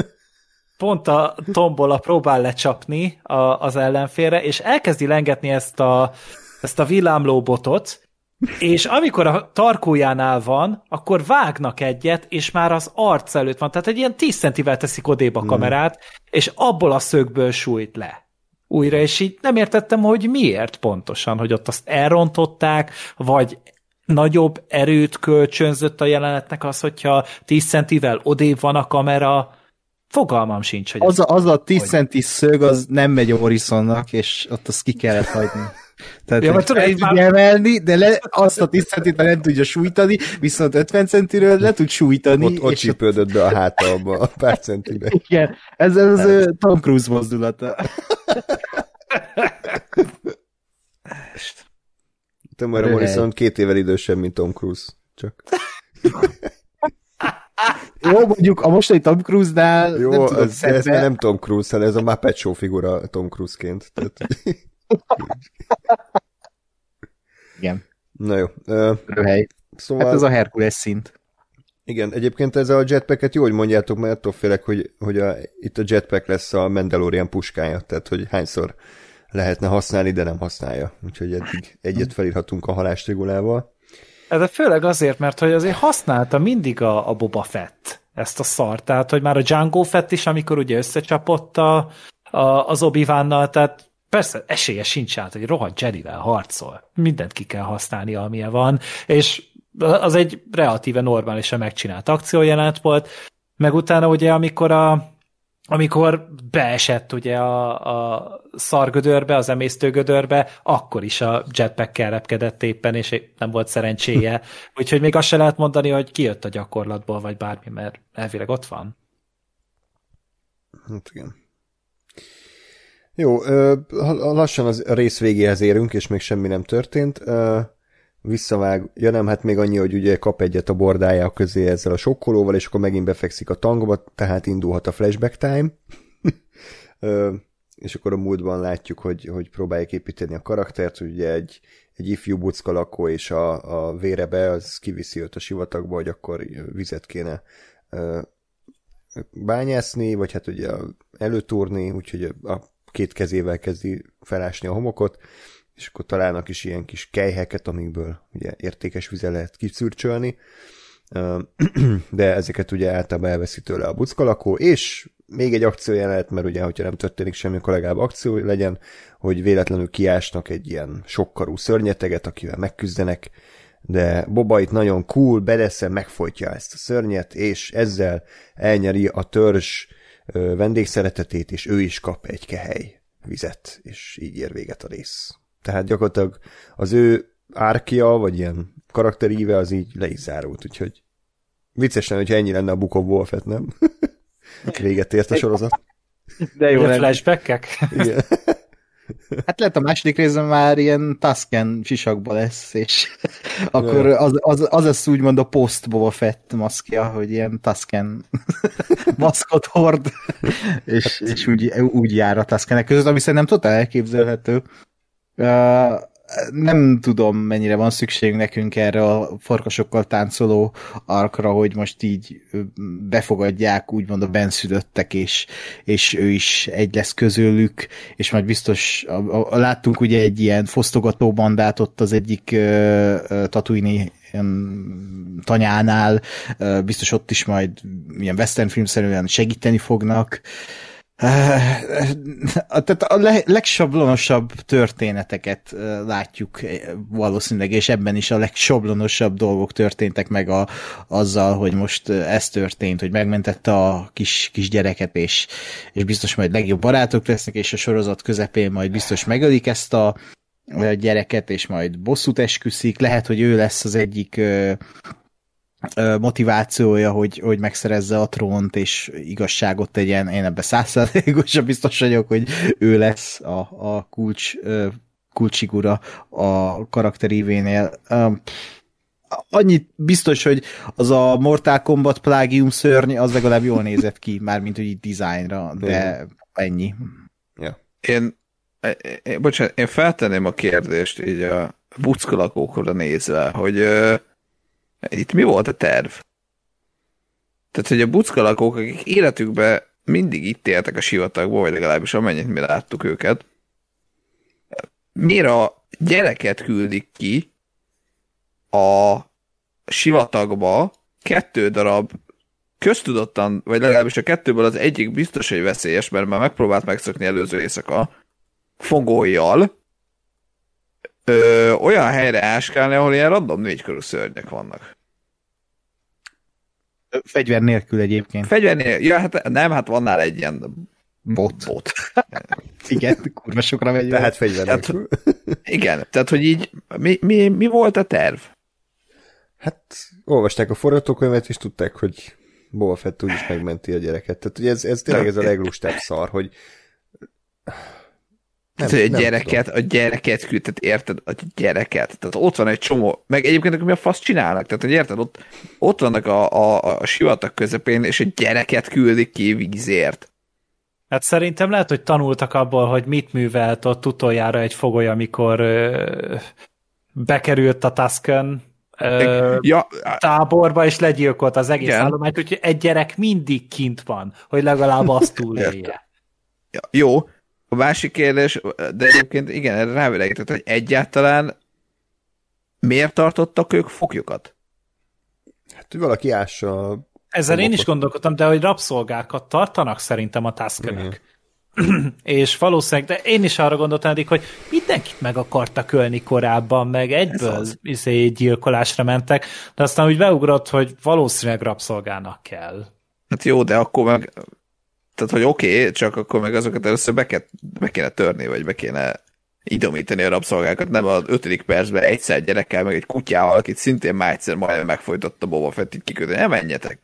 pont a tombola próbál lecsapni a, az ellenfélre, és elkezdi lengetni ezt a, ezt a villámlóbotot, és amikor a tarkójánál van, akkor vágnak egyet, és már az arc előtt van. Tehát egy ilyen 10 centivel teszik odébb a hmm. kamerát, és abból a szögből sújt le. Újra, és így nem értettem, hogy miért pontosan, hogy ott azt elrontották, vagy nagyobb erőt kölcsönzött a jelenetnek az, hogyha 10 centivel odébb van a kamera, fogalmam sincs, hogy az, a, az a 10 centi szög, az nem megy a Horizonnak, és ott azt ki kellett hagyni. Tehát ja, tudod, el már... emelni, de le, azt a 10 centit nem tudja sújtani, viszont 50 centiről le tud sújtani. Ott, ott csípődött be a hátalba a pár centibe. Igen, ez az, az Tom Cruise mozdulata. Tamara Morrison két évvel idősebb, mint Tom Cruise. Csak. Jó, mondjuk a mostani Tom Cruise-nál Jó, nem tudom, ez, ez nem Tom Cruise, hanem ez a Muppet Show figura Tom Cruise-ként. Tehát... Igen. Na jó. Uh, Röhely. Szóval... Hát ez a Herkules szint. Igen, egyébként ez a jetpacket jó, hogy mondjátok, mert attól félek, hogy, hogy a, itt a jetpack lesz a Mandalorian puskája, tehát hogy hányszor lehetne használni, de nem használja. Úgyhogy eddig egyet felírhatunk a halástrigulával. De főleg azért, mert hogy azért használta mindig a, a Boba Fett ezt a szart, tehát hogy már a Django Fett is, amikor ugye összecsapott a, a, az obi tehát persze esélye sincs át, hogy rohadt Jedivel harcol. Mindent ki kell használni, amilyen van, és az egy relatíve normálisan megcsinált akciójelent volt, meg utána ugye, amikor a, amikor beesett ugye a, a szargödörbe, az emésztőgödörbe, akkor is a jetpack repkedett éppen, és nem volt szerencséje. Úgyhogy még azt se lehet mondani, hogy kijött a gyakorlatból, vagy bármi, mert elvileg ott van. Hát igen. Jó, lassan az rész végéhez érünk, és még semmi nem történt. Visszavág, ja nem, hát még annyi, hogy ugye kap egyet a bordája közé ezzel a sokkolóval, és akkor megint befekszik a tankba, tehát indulhat a flashback time. És akkor a múltban látjuk, hogy, hogy próbálják építeni a karaktert, ugye egy, egy ifjú bucka lakó és a, a vérebe, az kiviszi őt a sivatagba, hogy akkor vizet kéne ö, bányászni, vagy hát ugye előtúrni, úgyhogy a két kezével kezdi felásni a homokot, és akkor találnak is ilyen kis kejheket, amikből ugye értékes vize lehet kiszürcsölni, de ezeket ugye általában elveszi tőle a buckalakó, és még egy akció jelenet, mert ugye, hogyha nem történik semmi, akkor legalább akció legyen, hogy véletlenül kiásnak egy ilyen sokkarú szörnyeteget, akivel megküzdenek, de Boba itt nagyon cool, bedeszen, megfojtja ezt a szörnyet, és ezzel elnyeri a törzs vendégszeretetét, és ő is kap egy kehely vizet, és így ér véget a rész. Tehát gyakorlatilag az ő árkia, vagy ilyen karakteríve az így le is zárult, úgyhogy vicces lenne, hogyha ennyi lenne a Book of Wolf-et, nem? Véget ért a sorozat. De jó, flashbackek? Igen. Hát lehet a második részben már ilyen Tusken sisakba lesz, és akkor az, az, az lesz úgymond a post Boba Fett maszkja, hogy ilyen Tusken maszkot hord, és, és úgy, úgy jár a Tuskenek között, ami szerintem totál elképzelhető. Nem tudom, mennyire van szükség nekünk erre a farkasokkal táncoló arkra, hogy most így befogadják úgymond a benszülöttek, és, és ő is egy lesz közülük, és majd biztos a, a, láttunk ugye egy ilyen fosztogató bandát ott az egyik uh, Tatooine tanyánál, uh, biztos ott is majd ilyen western filmszerűen segíteni fognak, tehát a legsablonosabb történeteket látjuk valószínűleg, és ebben is a legsablonosabb dolgok történtek meg a, azzal, hogy most ez történt, hogy megmentette a kis, kis gyereket, és, és biztos majd legjobb barátok lesznek, és a sorozat közepén majd biztos megölik ezt a gyereket, és majd bosszút esküszik. Lehet, hogy ő lesz az egyik motivációja, hogy, hogy megszerezze a trónt és igazságot tegyen. Én ebben százszerzékosan biztos vagyok, hogy ő lesz a, a kulcs kulcsigura a karakterívénél. Annyit biztos, hogy az a Mortal Kombat plágium szörny, az legalább jól nézett ki, mármint hogy így dizájnra, de ennyi. Ja. Én, én, bocsánat, én feltenném a kérdést így a buckolakókra nézve, hogy itt mi volt a terv? Tehát, hogy a buckalakók, akik életükben mindig itt éltek a sivatagból, vagy legalábbis amennyit mi láttuk őket, miért a gyereket küldik ki a sivatagba kettő darab köztudottan, vagy legalábbis a kettőből az egyik biztos, hogy veszélyes, mert már megpróbált megszökni előző éjszaka fogójjal, ö, olyan helyre áskálni, ahol ilyen random négykörű szörnyek vannak. Fegyver nélkül egyébként. Fegyver nélkül? Ja, hát nem, hát van nála egy ilyen bot. bot. igen, kurva sokra megy. Tehát fegyver nélkül. Tehát, igen, tehát hogy így mi, mi, mi volt a terv? Hát olvasták a forgatókönyvet, és tudták, hogy Boba Fett úgyis megmenti a gyereket. Tehát ugye ez, ez tényleg ez a leglustább szar, hogy nem, tehát, hogy a gyereket, tudom. a gyereket küld, tehát érted, a gyereket. Tehát ott van egy csomó, meg egyébként mi a fasz csinálnak, tehát hogy érted, ott, ott vannak a, a, a sivatag közepén, és a gyereket küldik ki vízért. Hát szerintem lehet, hogy tanultak abból, hogy mit művelt ott utoljára egy fogoly, amikor ö, bekerült a Tusken ö, ja, táborba, és legyilkolt az egész igen. állományt, úgyhogy egy gyerek mindig kint van, hogy legalább azt túlélje. Ja, jó, a másik kérdés, de egyébként igen, erre rávilágított, hogy egyáltalán miért tartottak ők foglyokat? Hát, hogy valaki ássa Ezzel én is gondolkodtam, de hogy rabszolgákat tartanak szerintem a taskönök. és valószínűleg, de én is arra gondoltam hogy mindenkit meg akartak ölni korábban, meg egyből izé, gyilkolásra mentek, de aztán úgy beugrott, hogy valószínűleg rabszolgának kell. Hát jó, de akkor meg tehát, hogy oké, okay, csak akkor meg azokat először be, ke, be kéne törni, vagy be kéne idomítani a rabszolgákat, nem az ötödik percben egyszer gyerekkel, meg egy kutyával, akit szintén már egyszer majdnem megfojtott a Boba Fett, így kikötni, nem menjetek.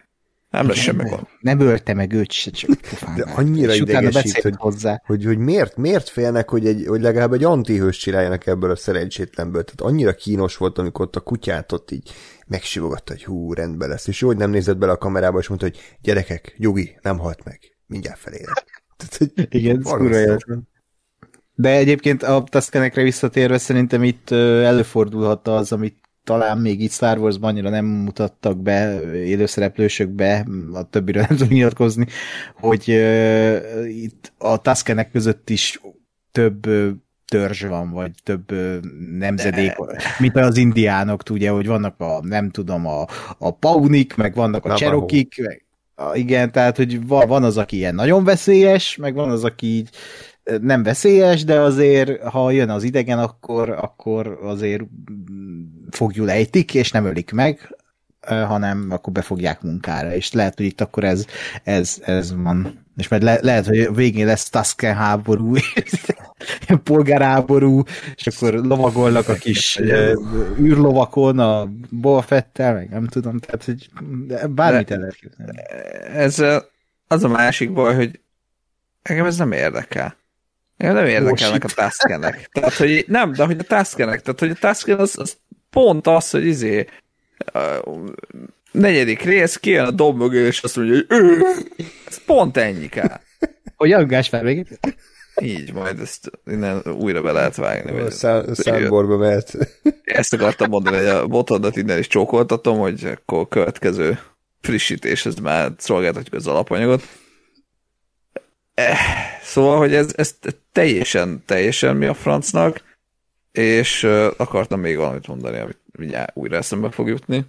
Nem lesz semmi gond. Nem ölte meg őt se, csak De annyira idegesít, hogy, hozzá. Hogy, hogy, miért, miért félnek, hogy, egy, hogy legalább egy antihős csináljanak ebből a szerencsétlenből. Tehát annyira kínos volt, amikor ott a kutyát ott így megsivogatta, hogy hú, rendben lesz. És jó, hogy nem nézett bele a kamerába, és mondta, hogy gyerekek, Jogi, nem halt meg mindjárt felérek. Igen, kurva De egyébként a Tuskenekre visszatérve szerintem itt előfordulhat az, amit talán még itt Star Wars-ban annyira nem mutattak be élőszereplősökbe, a többiről nem tudom nyilatkozni, hogy uh, itt a Tuskenek között is több uh, törzs van, vagy több uh, nemzedék, De... mint az indiánok, ugye, hogy vannak a, nem tudom, a, a paunik, meg vannak a cserokik, meg igen, tehát, hogy van az, aki ilyen nagyon veszélyes, meg van az, aki így nem veszélyes, de azért, ha jön az idegen, akkor, akkor azért fogjul ejtik, és nem ölik meg, hanem akkor befogják munkára, és lehet, hogy itt akkor ez, ez, ez van. És majd le, lehet, hogy végén lesz Tusken háború, polgárháború, és akkor lovagolnak a kis űrlovakon a Boba Fettel, meg nem tudom, tehát hogy bármit el lehet Ez az a másik baj, hogy engem ez nem érdekel. Engem nem érdekelnek a Tuskenek. Tehát, hogy nem, de hogy a Tuskenek, tehát, hogy a Tusken az, az pont az, hogy izé negyedik rész, kijön a dob mögé, és azt mondja, hogy ez pont ennyi kell. Hogy Angás felvégét? Így, majd ezt innen újra be lehet vágni. A Számborba mehet. ezt akartam mondani, hogy a botodat innen is csókoltatom, hogy akkor a következő frissítéshez már szolgáltatjuk az alapanyagot. Eh, Szóval, hogy ez, ez teljesen, teljesen mi a francnak, és uh, akartam még valamit mondani, amit mindjárt újra eszembe fog jutni.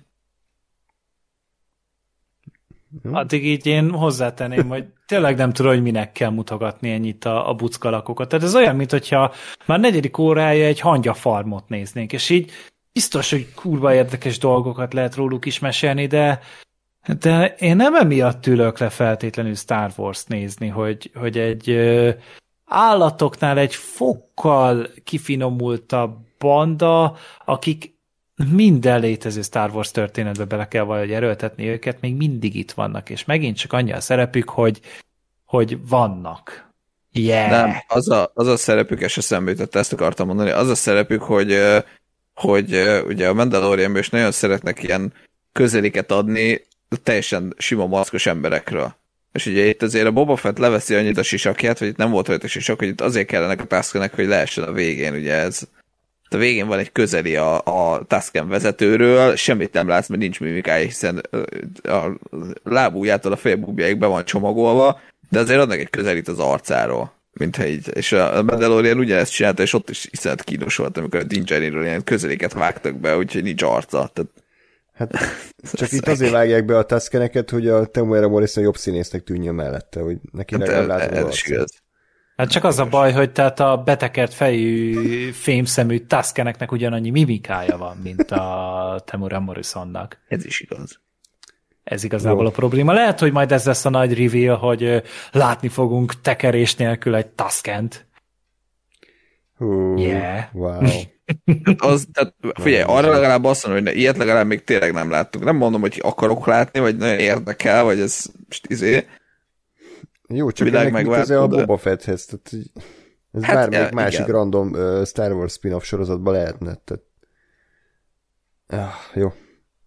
Addig így én hozzátenném, hogy tényleg nem tudom, hogy minek kell mutogatni ennyit a, a buckalakokat. Tehát ez olyan, mint hogyha már negyedik órája egy hangya farmot néznénk, és így biztos, hogy kurva érdekes dolgokat lehet róluk is mesélni, de de én nem emiatt ülök le feltétlenül Star Wars nézni, hogy, hogy egy ö, állatoknál egy fokkal kifinomultabb banda, akik minden létező Star Wars történetbe bele kell valahogy erőltetni őket, még mindig itt vannak, és megint csak annyi a szerepük, hogy, hogy vannak. Yeah. Nem, az a, az a szerepük, és eszembe jutott, ezt akartam mondani, az a szerepük, hogy, hogy ugye a Mandalorianban is nagyon szeretnek ilyen közeliket adni teljesen sima maszkos emberekről. És ugye itt azért a Boba Fett leveszi annyit a sisakját, hogy itt nem volt rajta sisak, hogy itt azért kellenek a Tuskenek, hogy lehessen a végén, ugye ez a végén van egy közeli a, a Tusken vezetőről, semmit nem látsz, mert nincs mimikája, hiszen a lábújától a félbúbjáig be van csomagolva, de azért adnak egy közelít az arcáról. Mint egy, és a Mandalorian ugyanezt csinálta, és ott is iszonyat kínos volt, amikor a Din Djarinról ilyen közeléket vágtak be, úgyhogy nincs arca. Tehát Hát csak itt azért vágják be a Tuskeneket, hogy a Temuera Morrison jobb színésznek tűnjön mellette, hogy neki legalább ez, látod ez is igaz. Hát csak az a baj, hogy tehát a betekert fejű, fémszemű Tuskeneknek ugyanannyi mimikája van, mint a Temura Morrisonnak. Ez is igaz. Ez igazából Jó. a probléma. Lehet, hogy majd ez lesz a nagy reveal, hogy látni fogunk tekerés nélkül egy Tuskent. Hú, Yeah. Wow. Tehát az, tehát figyelj, arra legalább azt mondom, hogy ne, ilyet legalább még tényleg nem láttuk. Nem mondom, hogy akarok látni, vagy nagyon érdekel, vagy ez most izé. Jó, csak Világ ennek ez a Boba Fetthez? Tehát, ez Hát, bármelyik ja, másik igen. random uh, Star Wars spin-off sorozatban lehetne. Tehát... Ah, jó.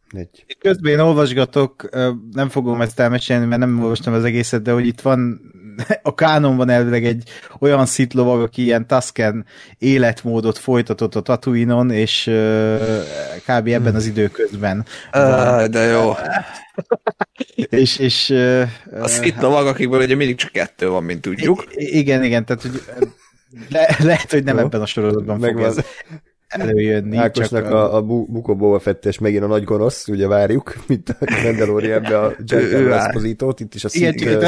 Egy. Közben én olvasgatok, nem fogom ezt elmesélni, mert nem olvastam az egészet, de hogy itt van, a kánonban elvileg egy olyan szitlovag, aki ilyen Tusken életmódot folytatott a Tatooine-on, és ö, kb. ebben az időközben. Uh, de jó. És, és ö, A szit lovag, akikből ugye mindig csak kettő van, mint tudjuk. Igen, igen, tehát hogy le, lehet, hogy nem Jó. ebben a sorozatban fog Megvan. ez előjönni. Ákosnak csak, a, a Bu- Buko Boba Fettes megint a nagy gonosz, ugye várjuk, mint a Mandalorianbe a. Esposito-t, itt is a csak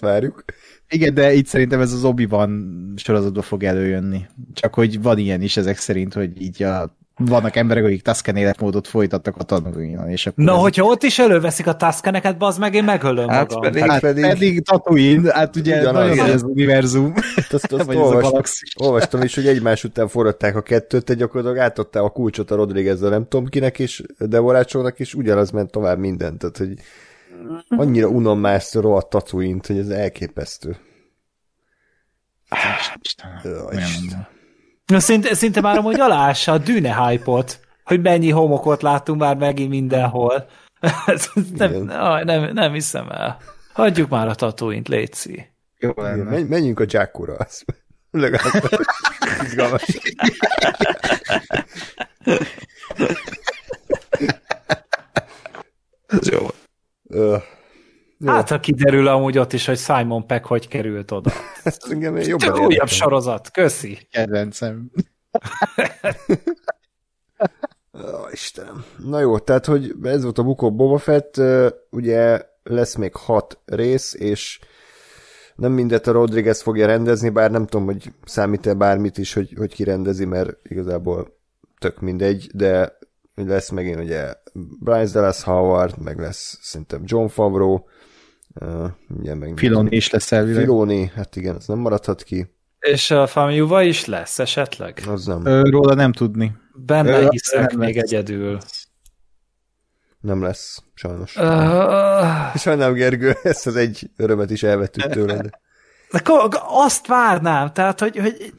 de- várjuk. Igen, de itt szerintem ez az Obi-Wan sorozatban fog előjönni. Csak hogy van ilyen is ezek szerint, hogy így a, vannak emberek, akik Tusken életmódot folytattak a tanulmányon, és akkor Na, ez- hogyha ott is előveszik a Tuskeneket, bazd meg, én megölöm Hát magam. pedig- Hát pedig- pedig, Tatooine, hát ugye Ugyanaz. nagyon nagy az univerzum, Azt, azt, azt vagy ez a olvastam, olvastam is, hogy egymás után forradták a kettőt, te gyakorlatilag átadták a kulcsot a Rodriguezzel, nem tudom kinek is, Devorácsónak is, ugyanaz ment tovább mindent, tehát hogy annyira unom már a rohadt tatooine hogy ez elképesztő. Istenem, Jaj, olyan- Isten. Na, Szinte, szinte már amúgy alássa a dűne hype-ot, hogy mennyi homokot láttunk már megint mindenhol. nem, nem, nem, hiszem el. Hagyjuk már a tatooine létszi. Jó Igen, lenne. menj- menjünk a Jackura, legalább izgalmas. Ez jó. Ö, Jó. Hát, kiderül amúgy ott is, hogy Simon Peck hogy került oda. ezt engem jobban Te újabb érdekel. sorozat, köszi. Kedvencem. Ó, Istenem. Na jó, tehát, hogy ez volt a Book of Boba Fett, ugye lesz még hat rész, és nem mindet a Rodriguez fogja rendezni, bár nem tudom, hogy számít-e bármit is, hogy, hogy ki rendezi, mert igazából tök mindegy, de lesz megint ugye Bryce Dallas Howard, meg lesz szerintem John Favreau, uh, meg Filoni is lesz elvileg. Filoni, hát igen, ez nem maradhat ki, És a Famjuva is lesz esetleg? az nem, Ö, Róla nem tudni. Benne Ö, hiszek nem még lesz. egyedül. nem lesz, sajnos. Uh, Sajnálom, Gergő, ezt az egy örömet is elvettük tőled. Azt várnám, tehát, hogy, hogy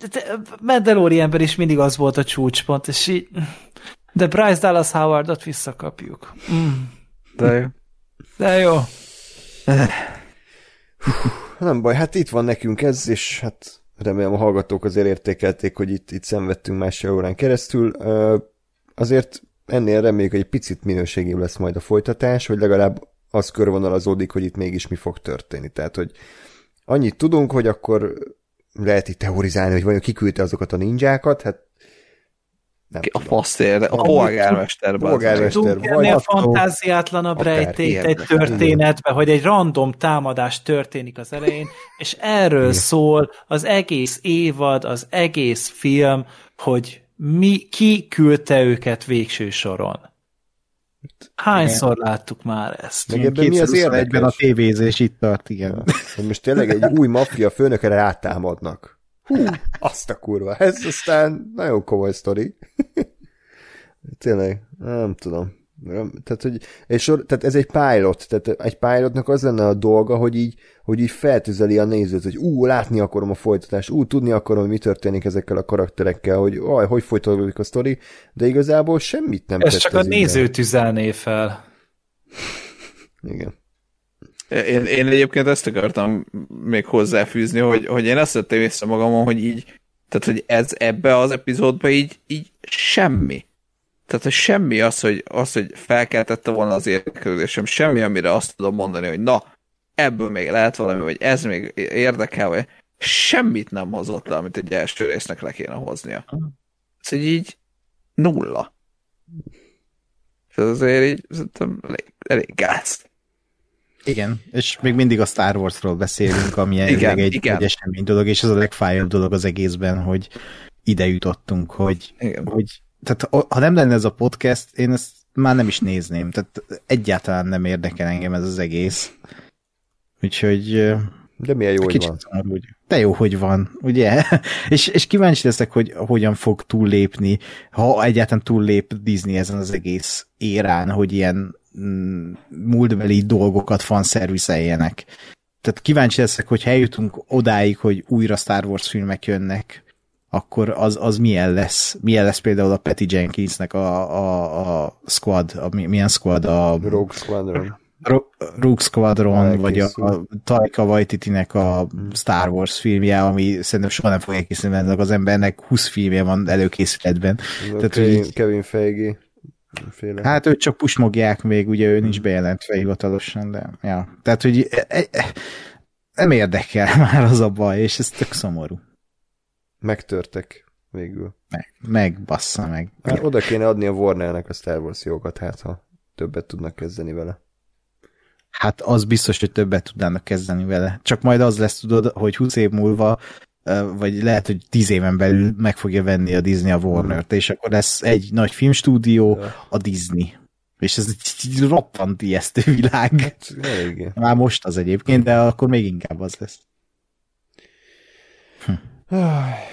Mandalorianben is mindig az volt a csúcspont, és így, de Bryce Dallas Howardot visszakapjuk. Mm, De jó. de jó. Nem baj, hát itt van nekünk ez, és hát remélem a hallgatók azért értékelték, hogy itt, itt szenvedtünk másfél órán keresztül. Azért ennél reméljük, hogy egy picit minőségébb lesz majd a folytatás, hogy legalább az körvonalazódik, hogy itt mégis mi fog történni. Tehát, hogy annyit tudunk, hogy akkor lehet itt teorizálni, hogy vajon kiküldte azokat a ninjákat, hát nem a fasztér, a polgármester. Polgármester. Vagy a fantáziátlanabb rejtét egy történetbe, hogy egy random támadás történik az elején, és erről szól az egész évad, az egész film, hogy mi, ki küldte őket végső soron. Hányszor igen. láttuk már ezt? Meg ebben mi az érdekes? a tévézés itt tart, igen. Most tényleg egy új maffia főnökre rátámadnak. Hú, azt a kurva. Ez aztán nagyon komoly sztori. tényleg, nem tudom. Tehát, hogy, és tehát ez egy pilot, tehát egy pilotnak az lenne a dolga, hogy így, hogy így feltüzeli a nézőt, hogy ú, látni akarom a folytatást, ú, tudni akarom, hogy mi történik ezekkel a karakterekkel, hogy aj, hogy folytatódik a sztori, de igazából semmit nem Ez csak a néző tüzelné fel. Igen. Én, én egyébként ezt akartam még hozzáfűzni, hogy, hogy én azt vettem észre magamon, hogy így, tehát hogy ez ebbe az epizódba így, így semmi tehát, hogy semmi az, hogy, az, hogy felkeltette volna az érdeklődésem, semmi, amire azt tudom mondani, hogy na, ebből még lehet valami, vagy ez még érdekel, vagy semmit nem hozott le, amit egy első résznek le kéne hoznia. Ez így, nulla. Ez azért így szerintem elég, elég gáz. Igen, és még mindig a Star Warsról beszélünk, ami igen, egy, igen. egy esemény dolog, és ez a legfájabb dolog az egészben, hogy ide jutottunk, hogy, igen. hogy tehát ha nem lenne ez a podcast, én ezt már nem is nézném. Tehát egyáltalán nem érdekel engem ez az egész. Úgyhogy... De milyen jó, hogy van. Úgy. De jó, hogy van, ugye? és, és kíváncsi leszek, hogy hogyan fog túllépni, ha egyáltalán túllép Disney ezen az egész érán, hogy ilyen múltbeli dolgokat fanszervizeljenek. Tehát kíváncsi leszek, hogy eljutunk odáig, hogy újra Star Wars filmek jönnek, akkor az, az milyen lesz? Milyen lesz például a Patty Jenkinsnek a, a, a squad, a, milyen squad? A Rogue Squadron. Rogue Squadron, Elkészül. vagy a, a Taika Waititi-nek a Star Wars filmje, ami szerintem soha nem fog elkészülni, mert az embernek 20 filmje van előkészületben. Tehát, Kevin, hogy, Kevin Feige. Féle. Hát őt csak pusmogják még, ugye ő nincs bejelentve hivatalosan, de ja. Tehát, hogy e, e, e, nem érdekel már az a baj, és ez tök szomorú. Megtörtek végül. Meg, meg bassza meg. Hát oda kéne adni a Warnernek a Star Wars jogokat, hát ha többet tudnak kezdeni vele. Hát az biztos, hogy többet tudnának kezdeni vele. Csak majd az lesz, tudod, hogy 20 év múlva, vagy lehet, hogy 10 éven belül meg fogja venni a Disney a Warner-t, és akkor lesz egy nagy filmstúdió, a Disney. És ez egy roppant ijesztő világ. Hát, Már most az egyébként, de akkor még inkább az lesz. Hm.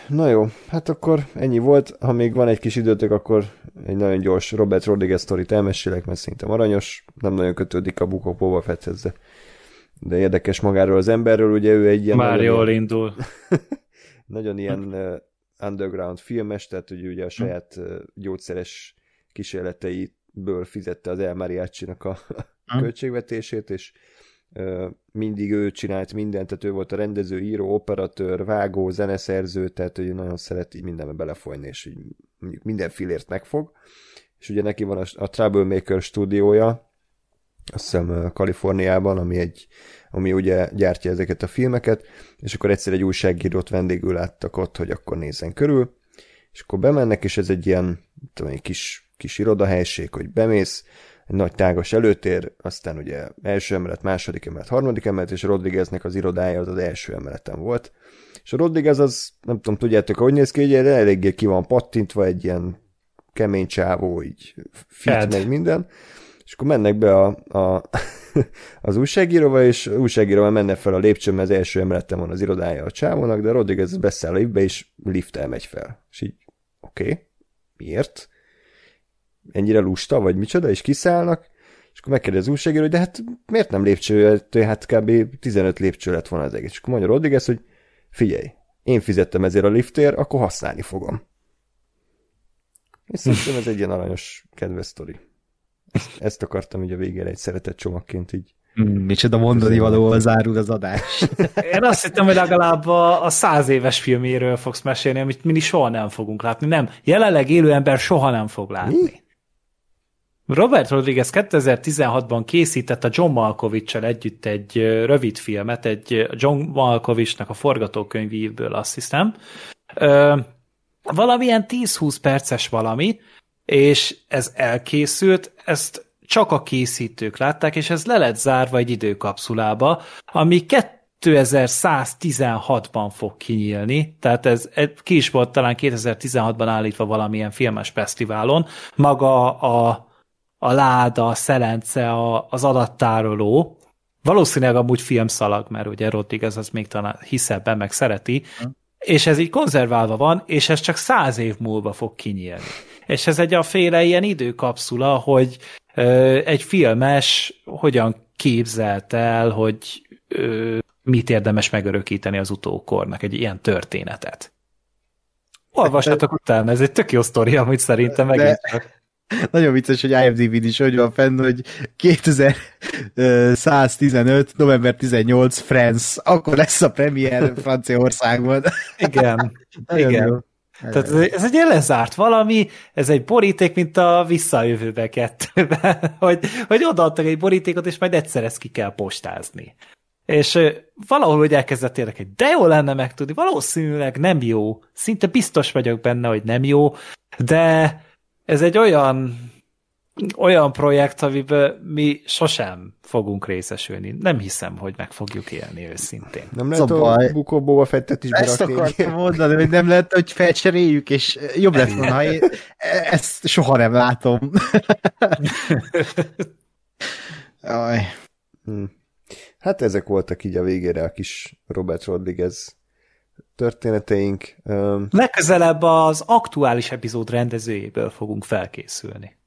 Na jó, hát akkor ennyi volt. Ha még van egy kis időtök, akkor egy nagyon gyors Robert Rodriguez sztorit elmesélek, mert szerintem aranyos, nem nagyon kötődik a Bukó Boba Fetthez, de, de érdekes magáról az emberről, ugye ő egy ilyen... Már jól ilyen, indul. nagyon ilyen uh, underground filmes, tehát ugye, ugye a saját uh, gyógyszeres kísérleteiből fizette az El Mariachi-nak a, a költségvetését, és mindig ő csinált mindent, tehát ő volt a rendező, író, operatőr, vágó, zeneszerző, tehát ő nagyon szeret így mindenbe belefolyni, és így minden filért megfog. És ugye neki van a, a Troublemaker stúdiója, azt hiszem Kaliforniában, ami egy ami ugye gyártja ezeket a filmeket, és akkor egyszer egy újságírót vendégül láttak ott, hogy akkor nézzen körül, és akkor bemennek, és ez egy ilyen tudom, egy kis, kis irodahelység, hogy bemész, egy nagy tágas előtér, aztán ugye első emelet, második emelet, harmadik emelet, és Rodrigueznek az irodája az az első emeleten volt. És a Rodriguez az, nem tudom, tudjátok, hogy néz ki, ugye eléggé ki van pattintva, egy ilyen kemény csávó, így fit meg minden, és akkor mennek be a, a, az újságíróval, és újságíróval menne fel a lépcsőn, mert az első emeleten van az irodája a csávónak, de Rodriguez beszáll a liftbe, és lifttel megy fel. És így, oké, okay, miért? ennyire lusta, vagy micsoda, és kiszállnak, és akkor megkérdez az újságíró, hogy de hát miért nem lépcső, hát kb. 15 lépcső lett volna az egész. És akkor mondja Rodriguez, hogy figyelj, én fizettem ezért a liftért, akkor használni fogom. És szerintem ez egy ilyen aranyos, kedves sztori. Ezt, ezt akartam így a végére egy szeretett csomagként így Hmm, micsoda mondani valóval zárul az adás. Én azt hittem, hogy legalább a, a száz éves filméről fogsz mesélni, amit mi soha nem fogunk látni. Nem, jelenleg élő ember soha nem fog látni. Mi? Robert Rodriguez 2016-ban készített a John malkovich együtt egy rövid filmet, egy John Malkovichnak a forgatókönyvéből, azt hiszem. Ö, valamilyen 10-20 perces valami, és ez elkészült, ezt csak a készítők látták, és ez le lett zárva egy időkapszulába, ami 2116-ban fog kinyílni, tehát ez ki is volt talán 2016-ban állítva valamilyen filmes fesztiválon, maga a a láda, a szelence, a, az adattároló. Valószínűleg amúgy filmszalag, mert ugye Rodriguez az még talán hisz ebben, meg szereti, hmm. és ez így konzerválva van, és ez csak száz év múlva fog kinyílni. És ez egy a féle ilyen időkapszula, hogy ö, egy filmes hogyan képzelt el, hogy ö, mit érdemes megörökíteni az utókornak, egy ilyen történetet. Olvassátok utána, ez egy tök jó sztori, amit szerintem megint De... Nagyon vicces, hogy IMDb-n is hogy van fenn, hogy 2115. november 18. France, akkor lesz a premier Franciaországban. Igen, igen. Jó. Tehát ez, ez egy lezárt valami, ez egy boríték, mint a visszajövőbe kettőben, hogy, hogy odaadtak egy borítékot, és majd egyszer ezt ki kell postázni. És valahol hogy elkezdett érdekelni, de jó lenne megtudni, valószínűleg nem jó, szinte biztos vagyok benne, hogy nem jó, de ez egy olyan olyan projekt, amiben mi sosem fogunk részesülni. Nem hiszem, hogy meg fogjuk élni őszintén. Nem lehet a, a bukóból a fettet is Ezt akartam mondani, hogy nem lehet, hogy felcseréljük, és jobb lett volna, ha én ezt soha nem látom. Aj. Hm. Hát ezek voltak így a végére a kis Robert Rodriguez történeteink. Legközelebb az aktuális epizód rendezőjéből fogunk felkészülni.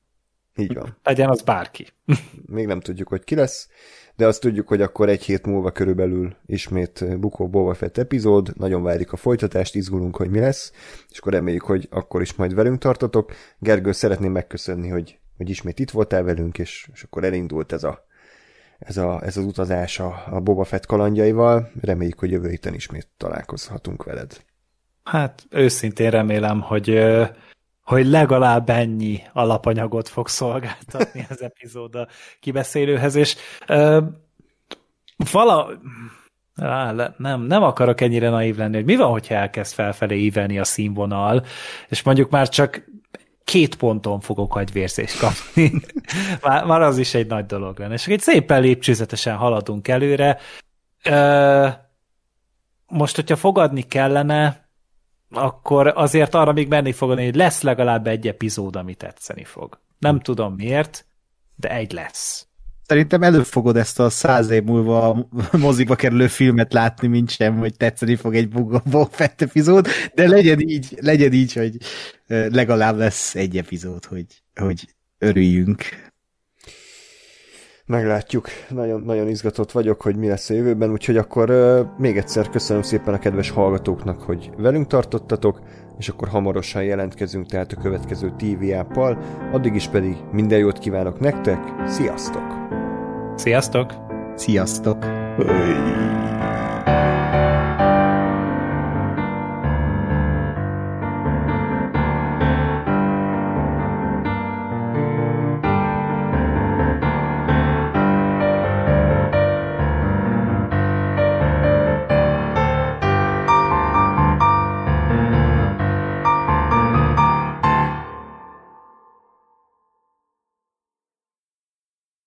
Így van. Legyen az bárki. Még nem tudjuk, hogy ki lesz, de azt tudjuk, hogy akkor egy hét múlva körülbelül ismét Bukó Boba Fett epizód, nagyon várjuk a folytatást, izgulunk, hogy mi lesz, és akkor reméljük, hogy akkor is majd velünk tartotok. Gergő, szeretném megköszönni, hogy, hogy ismét itt voltál velünk, és, és akkor elindult ez a ez, a, ez az utazás a, a Boba Fett kalandjaival. Reméljük, hogy jövő héten ismét találkozhatunk veled. Hát őszintén remélem, hogy hogy legalább ennyi alapanyagot fog szolgáltatni az epizód a kibeszélőhez, és uh, vala... Á, nem, nem akarok ennyire naív lenni, hogy mi van, hogyha elkezd felfelé ívelni a színvonal, és mondjuk már csak két ponton fogok agyvérzést kapni. már, már az is egy nagy dolog lenne. És egy szépen lépcsőzetesen haladunk előre. Ö, most, hogyha fogadni kellene, akkor azért arra még menni fogadni, hogy lesz legalább egy epizód, ami tetszeni fog. Nem tudom miért, de egy lesz. Szerintem előbb fogod ezt a száz év múlva a moziba kerülő filmet látni, mint sem, hogy tetszeni fog egy Boba Fett epizód, de legyen így, legyen így, hogy legalább lesz egy epizód, hogy, hogy örüljünk. Meglátjuk. Nagyon, nagyon izgatott vagyok, hogy mi lesz a jövőben, úgyhogy akkor uh, még egyszer köszönöm szépen a kedves hallgatóknak, hogy velünk tartottatok, és akkor hamarosan jelentkezünk tehát a következő TV áppal. Addig is pedig minden jót kívánok nektek, sziasztok! Sziasztok! Sziasztok! Hey.